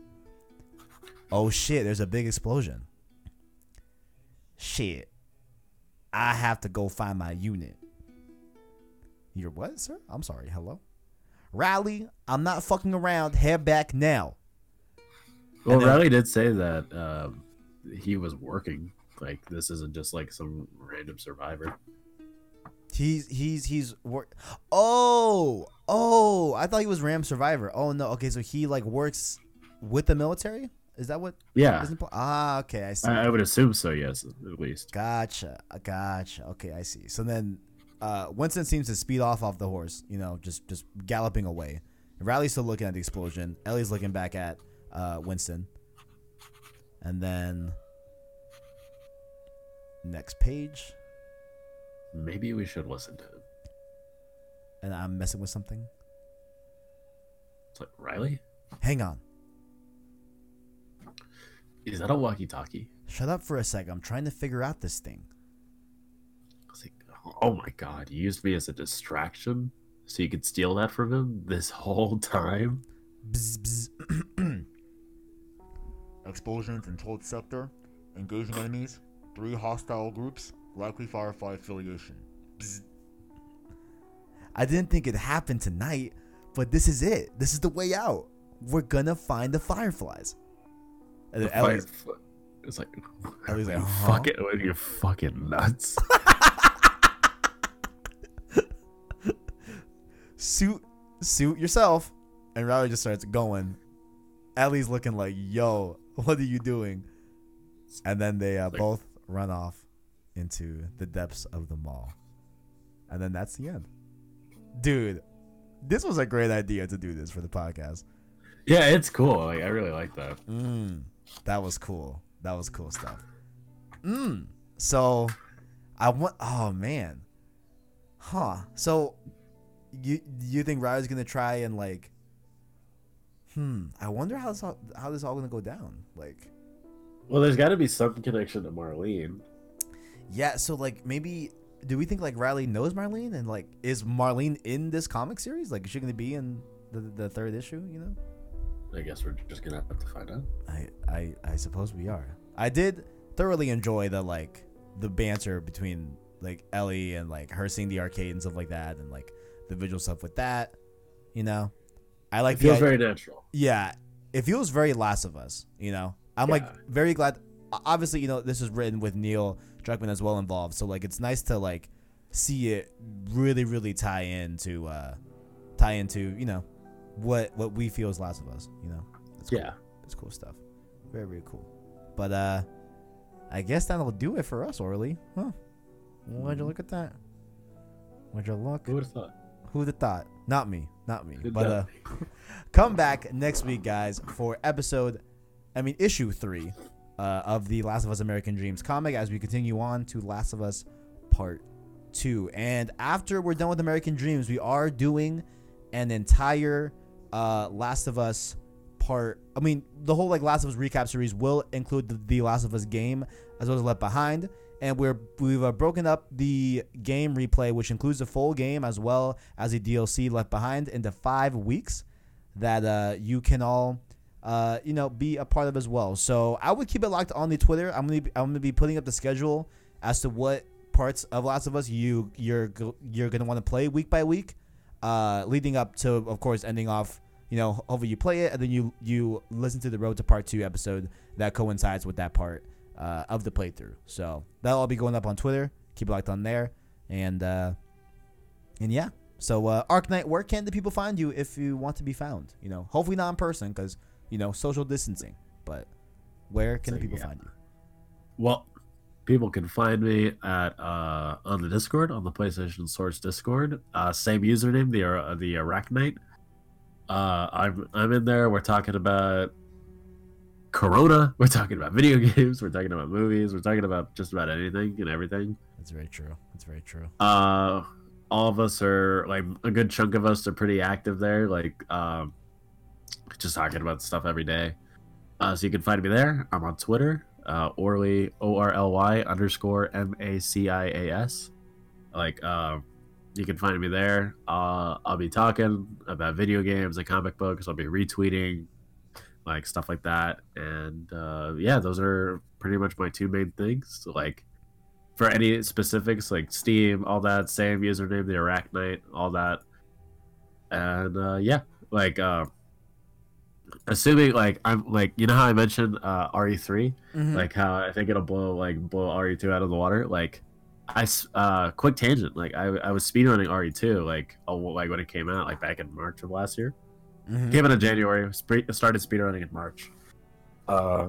[SPEAKER 1] Oh shit, there's a big explosion. Shit. I have to go find my unit. You're what, sir? I'm sorry. Hello? Riley, I'm not fucking around. Head back now.
[SPEAKER 2] Well,
[SPEAKER 1] then-
[SPEAKER 2] Riley did say that um, he was working. Like this isn't just like some random survivor.
[SPEAKER 1] He's he's he's work. Oh oh! I thought he was Ram Survivor. Oh no. Okay, so he like works with the military. Is that what?
[SPEAKER 2] Yeah,
[SPEAKER 1] Isn't ah, okay. I see.
[SPEAKER 2] I, I would assume so. Yes, at least.
[SPEAKER 1] Gotcha. Gotcha. Okay, I see. So then, uh, Winston seems to speed off off the horse. You know, just just galloping away. Riley's still looking at the explosion. Ellie's looking back at uh, Winston. And then next page,
[SPEAKER 2] Maybe we should listen to him.
[SPEAKER 1] and I'm messing with something.
[SPEAKER 2] It's like Riley.
[SPEAKER 1] Hang on.
[SPEAKER 2] Is that a walkie-talkie?
[SPEAKER 1] Shut up for a sec. I'm trying to figure out this thing.
[SPEAKER 2] I was like, oh my god, you used me as a distraction, so you could steal that from him this whole time.
[SPEAKER 1] Bzz, bzz.
[SPEAKER 3] Explosions in Told Sector. Engaging enemies. Three hostile groups. Likely Firefly affiliation.
[SPEAKER 1] I didn't think it happened tonight, but this is it. This is the way out. We're gonna find the fireflies. And
[SPEAKER 2] The
[SPEAKER 1] Ellie's-
[SPEAKER 2] fire- It's like,
[SPEAKER 1] Ellie's like,
[SPEAKER 2] you
[SPEAKER 1] huh?
[SPEAKER 2] fucking, you're fucking nuts.
[SPEAKER 1] suit suit yourself and Riley just starts going Ellie's looking like yo what are you doing and then they uh,
[SPEAKER 2] Like-
[SPEAKER 1] both run off into the depths of the mall. And then that's the end. Dude this was a great idea to do this for the podcast.
[SPEAKER 2] Yeah, it's cool. Like, I really like that.
[SPEAKER 1] mm, that was cool. That was cool stuff. Mm. so I want oh man. Huh. So you you think Riley's gonna try and like hmm I wonder how this all, how this all gonna go down. Like
[SPEAKER 2] Well, there's got to be some connection to Marlene.
[SPEAKER 1] yeah so like maybe do we think like Riley knows Marlene and like is Marlene in this comic series like is she gonna be in the, the third issue you know
[SPEAKER 2] I guess we're just gonna have to find out.
[SPEAKER 1] I, I I suppose we are. I did thoroughly enjoy the like the banter between like Ellie and like her seeing the arcade and stuff like that, and like the visual stuff with that. You know, I like
[SPEAKER 2] It feels
[SPEAKER 1] the,
[SPEAKER 2] very natural.
[SPEAKER 1] yeah. It feels very Last of Us. You know, I'm like very glad. Obviously, you know this is written with Neil Druckmann as well involved, so like it's nice to like see it really really tie into uh tie into you know what what we feel is Last of Us. You know, it's cool.
[SPEAKER 2] Yeah.
[SPEAKER 1] It's cool stuff. Very, very cool. But uh I guess that'll do it for us, Orly. Huh. Why'd you look at that? Why'd you look?
[SPEAKER 2] Who would have thought?
[SPEAKER 1] Who'd have thought? Not me. Not me.
[SPEAKER 2] Good
[SPEAKER 1] but uh come back next week, guys, for episode I mean issue three uh, of the Last of Us American Dreams comic as we continue on to Last of Us Part Two. And after we're done with American Dreams, we are doing an entire uh, Last of Us part. I mean, the whole like Last of Us recap series will include the, the Last of Us game as well as Left Behind, and we're we've uh, broken up the game replay, which includes the full game as well as the DLC Left Behind, into five weeks that uh, you can all. Uh, you know, be a part of as well. So I would keep it locked on the Twitter. I'm gonna be, I'm gonna be putting up the schedule as to what parts of Last of Us you you're you're gonna want to play week by week, uh, leading up to of course ending off. You know, hopefully you play it and then you you listen to the Road to Part Two episode that coincides with that part uh, of the playthrough. So that'll all be going up on Twitter. Keep it locked on there, and uh, and yeah. So uh, Arachnite, where can the people find you if you want to be found? You know, hopefully not in person because you know social distancing. But where can
[SPEAKER 2] So,
[SPEAKER 1] the people
[SPEAKER 2] yeah.
[SPEAKER 1] find you?
[SPEAKER 2] Well, people can find me at uh, on the Discord on the PlayStation Source Discord. Uh, same username, the uh, the Arachnite. Uh, I'm I'm in there. We're talking about Corona. We're talking about video games. We're talking about movies. We're talking about just about anything and everything.
[SPEAKER 1] That's very true. That's very true.
[SPEAKER 2] Uh, all of us are like a good chunk of us are pretty active there. Like, um, just talking about stuff every day. Uh, so you can find me there. I'm on Twitter, uh, Orly O R L Y underscore M A C I A S. Like, uh, you can find me there. Uh, I'll be talking about video games and comic books. I'll be retweeting, like stuff like that. And uh, yeah, those are pretty much my two main things. So, like, for any specifics, like Steam, all that, same username, the Arachnite, all that. And uh, yeah, like, uh, assuming like I'm like you know how I mentioned uh, RE3,
[SPEAKER 1] Mhm.
[SPEAKER 2] like how I think it'll blow like blow RE2 out of the water. Like I s- uh quick tangent, like I I was speedrunning RE2 like oh, like when it came out like back in March of last year.
[SPEAKER 1] Mhm.
[SPEAKER 2] Came out in January. Spe- started speedrunning in March. Uh,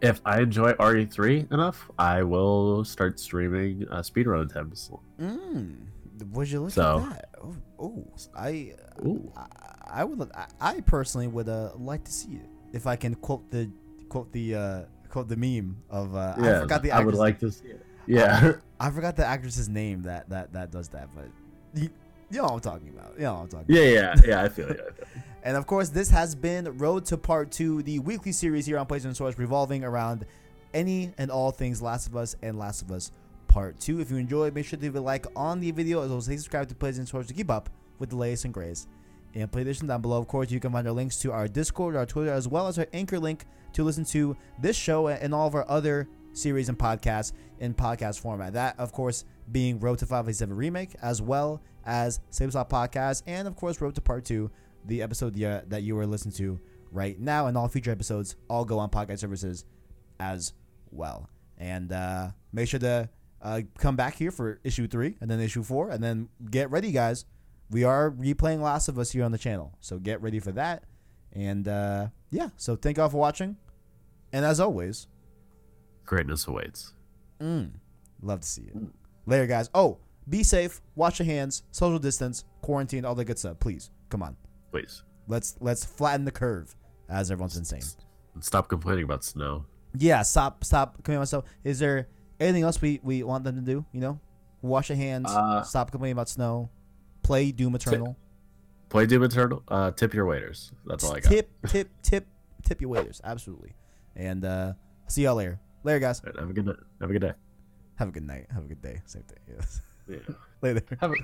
[SPEAKER 2] if I enjoy RE3 enough, I will start streaming uh, speedrun attempts.
[SPEAKER 1] Mm. Would you look
[SPEAKER 2] So-
[SPEAKER 1] at that? Oh, oh I,
[SPEAKER 2] Ooh.
[SPEAKER 1] I, I would. I, I personally would uh, like to see it if I can quote the quote the uh, quote the meme of. Uh, I
[SPEAKER 2] Yeah,
[SPEAKER 1] forgot the.
[SPEAKER 2] I would like to see it. Yeah.
[SPEAKER 1] I forgot the actress's name that that that does that, but you, you know what I'm talking about. You know what I'm talking.
[SPEAKER 2] yeah, yeah, yeah. I feel it. I feel it.
[SPEAKER 1] And of course, this has been Road to Part 2, the weekly series here on PlayStation Source revolving around any and all things Last of Us and Last of Us Part 2. If you enjoyed, make sure to leave a like on the video as well as subscribe to PlayStation Source to keep up with the latest and greatest in PlayStation. Down below, of course, you can find our links to our Discord, our Twitter, as well as our anchor link to listen to this show and all of our other series and podcasts in podcast format. That, of course, being Road to 587 Remake, as well as Save Slot Podcast, and of course, Road to Part 2, the episode that you are listening to right now, and all future episodes all go on podcast services as well. And uh, make sure to uh, come back here for issue three and then issue four, and then get ready, guys. We are replaying Last of Us here on the channel, so get ready for that. And uh, yeah, so thank y'all for watching. And as always,
[SPEAKER 2] Greatness awaits.
[SPEAKER 1] Mm, love to see it. Later, guys. Oh, be safe. Wash your hands. Social distance. Quarantine. All that good stuff. Please, come on.
[SPEAKER 2] Please.
[SPEAKER 1] Let's let's flatten the curve, as everyone's been saying.
[SPEAKER 2] Stop complaining about snow.
[SPEAKER 1] Yeah. Stop. Stop. Coming myself. Is there anything else we we want them to do? You know, wash your hands.
[SPEAKER 2] Uh,
[SPEAKER 1] stop complaining about snow. Play Doom Eternal.
[SPEAKER 2] Play Doom Eternal. Uh, tip your waiters. That's all I got.
[SPEAKER 1] Tip tip tip tip your waiters. Absolutely. And uh, see y'all later. Later, guys.
[SPEAKER 2] All right, have a good night. Have a good day.
[SPEAKER 1] Have a good night. Have a good day. Same thing. Yes.
[SPEAKER 2] Yeah.
[SPEAKER 1] Later.
[SPEAKER 2] Have a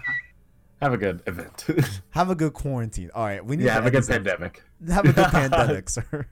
[SPEAKER 2] have a good event.
[SPEAKER 1] Have a good quarantine. All right. We need
[SPEAKER 2] yeah,
[SPEAKER 1] to
[SPEAKER 2] have a good pandemic.
[SPEAKER 1] Have a good pandemic, sir.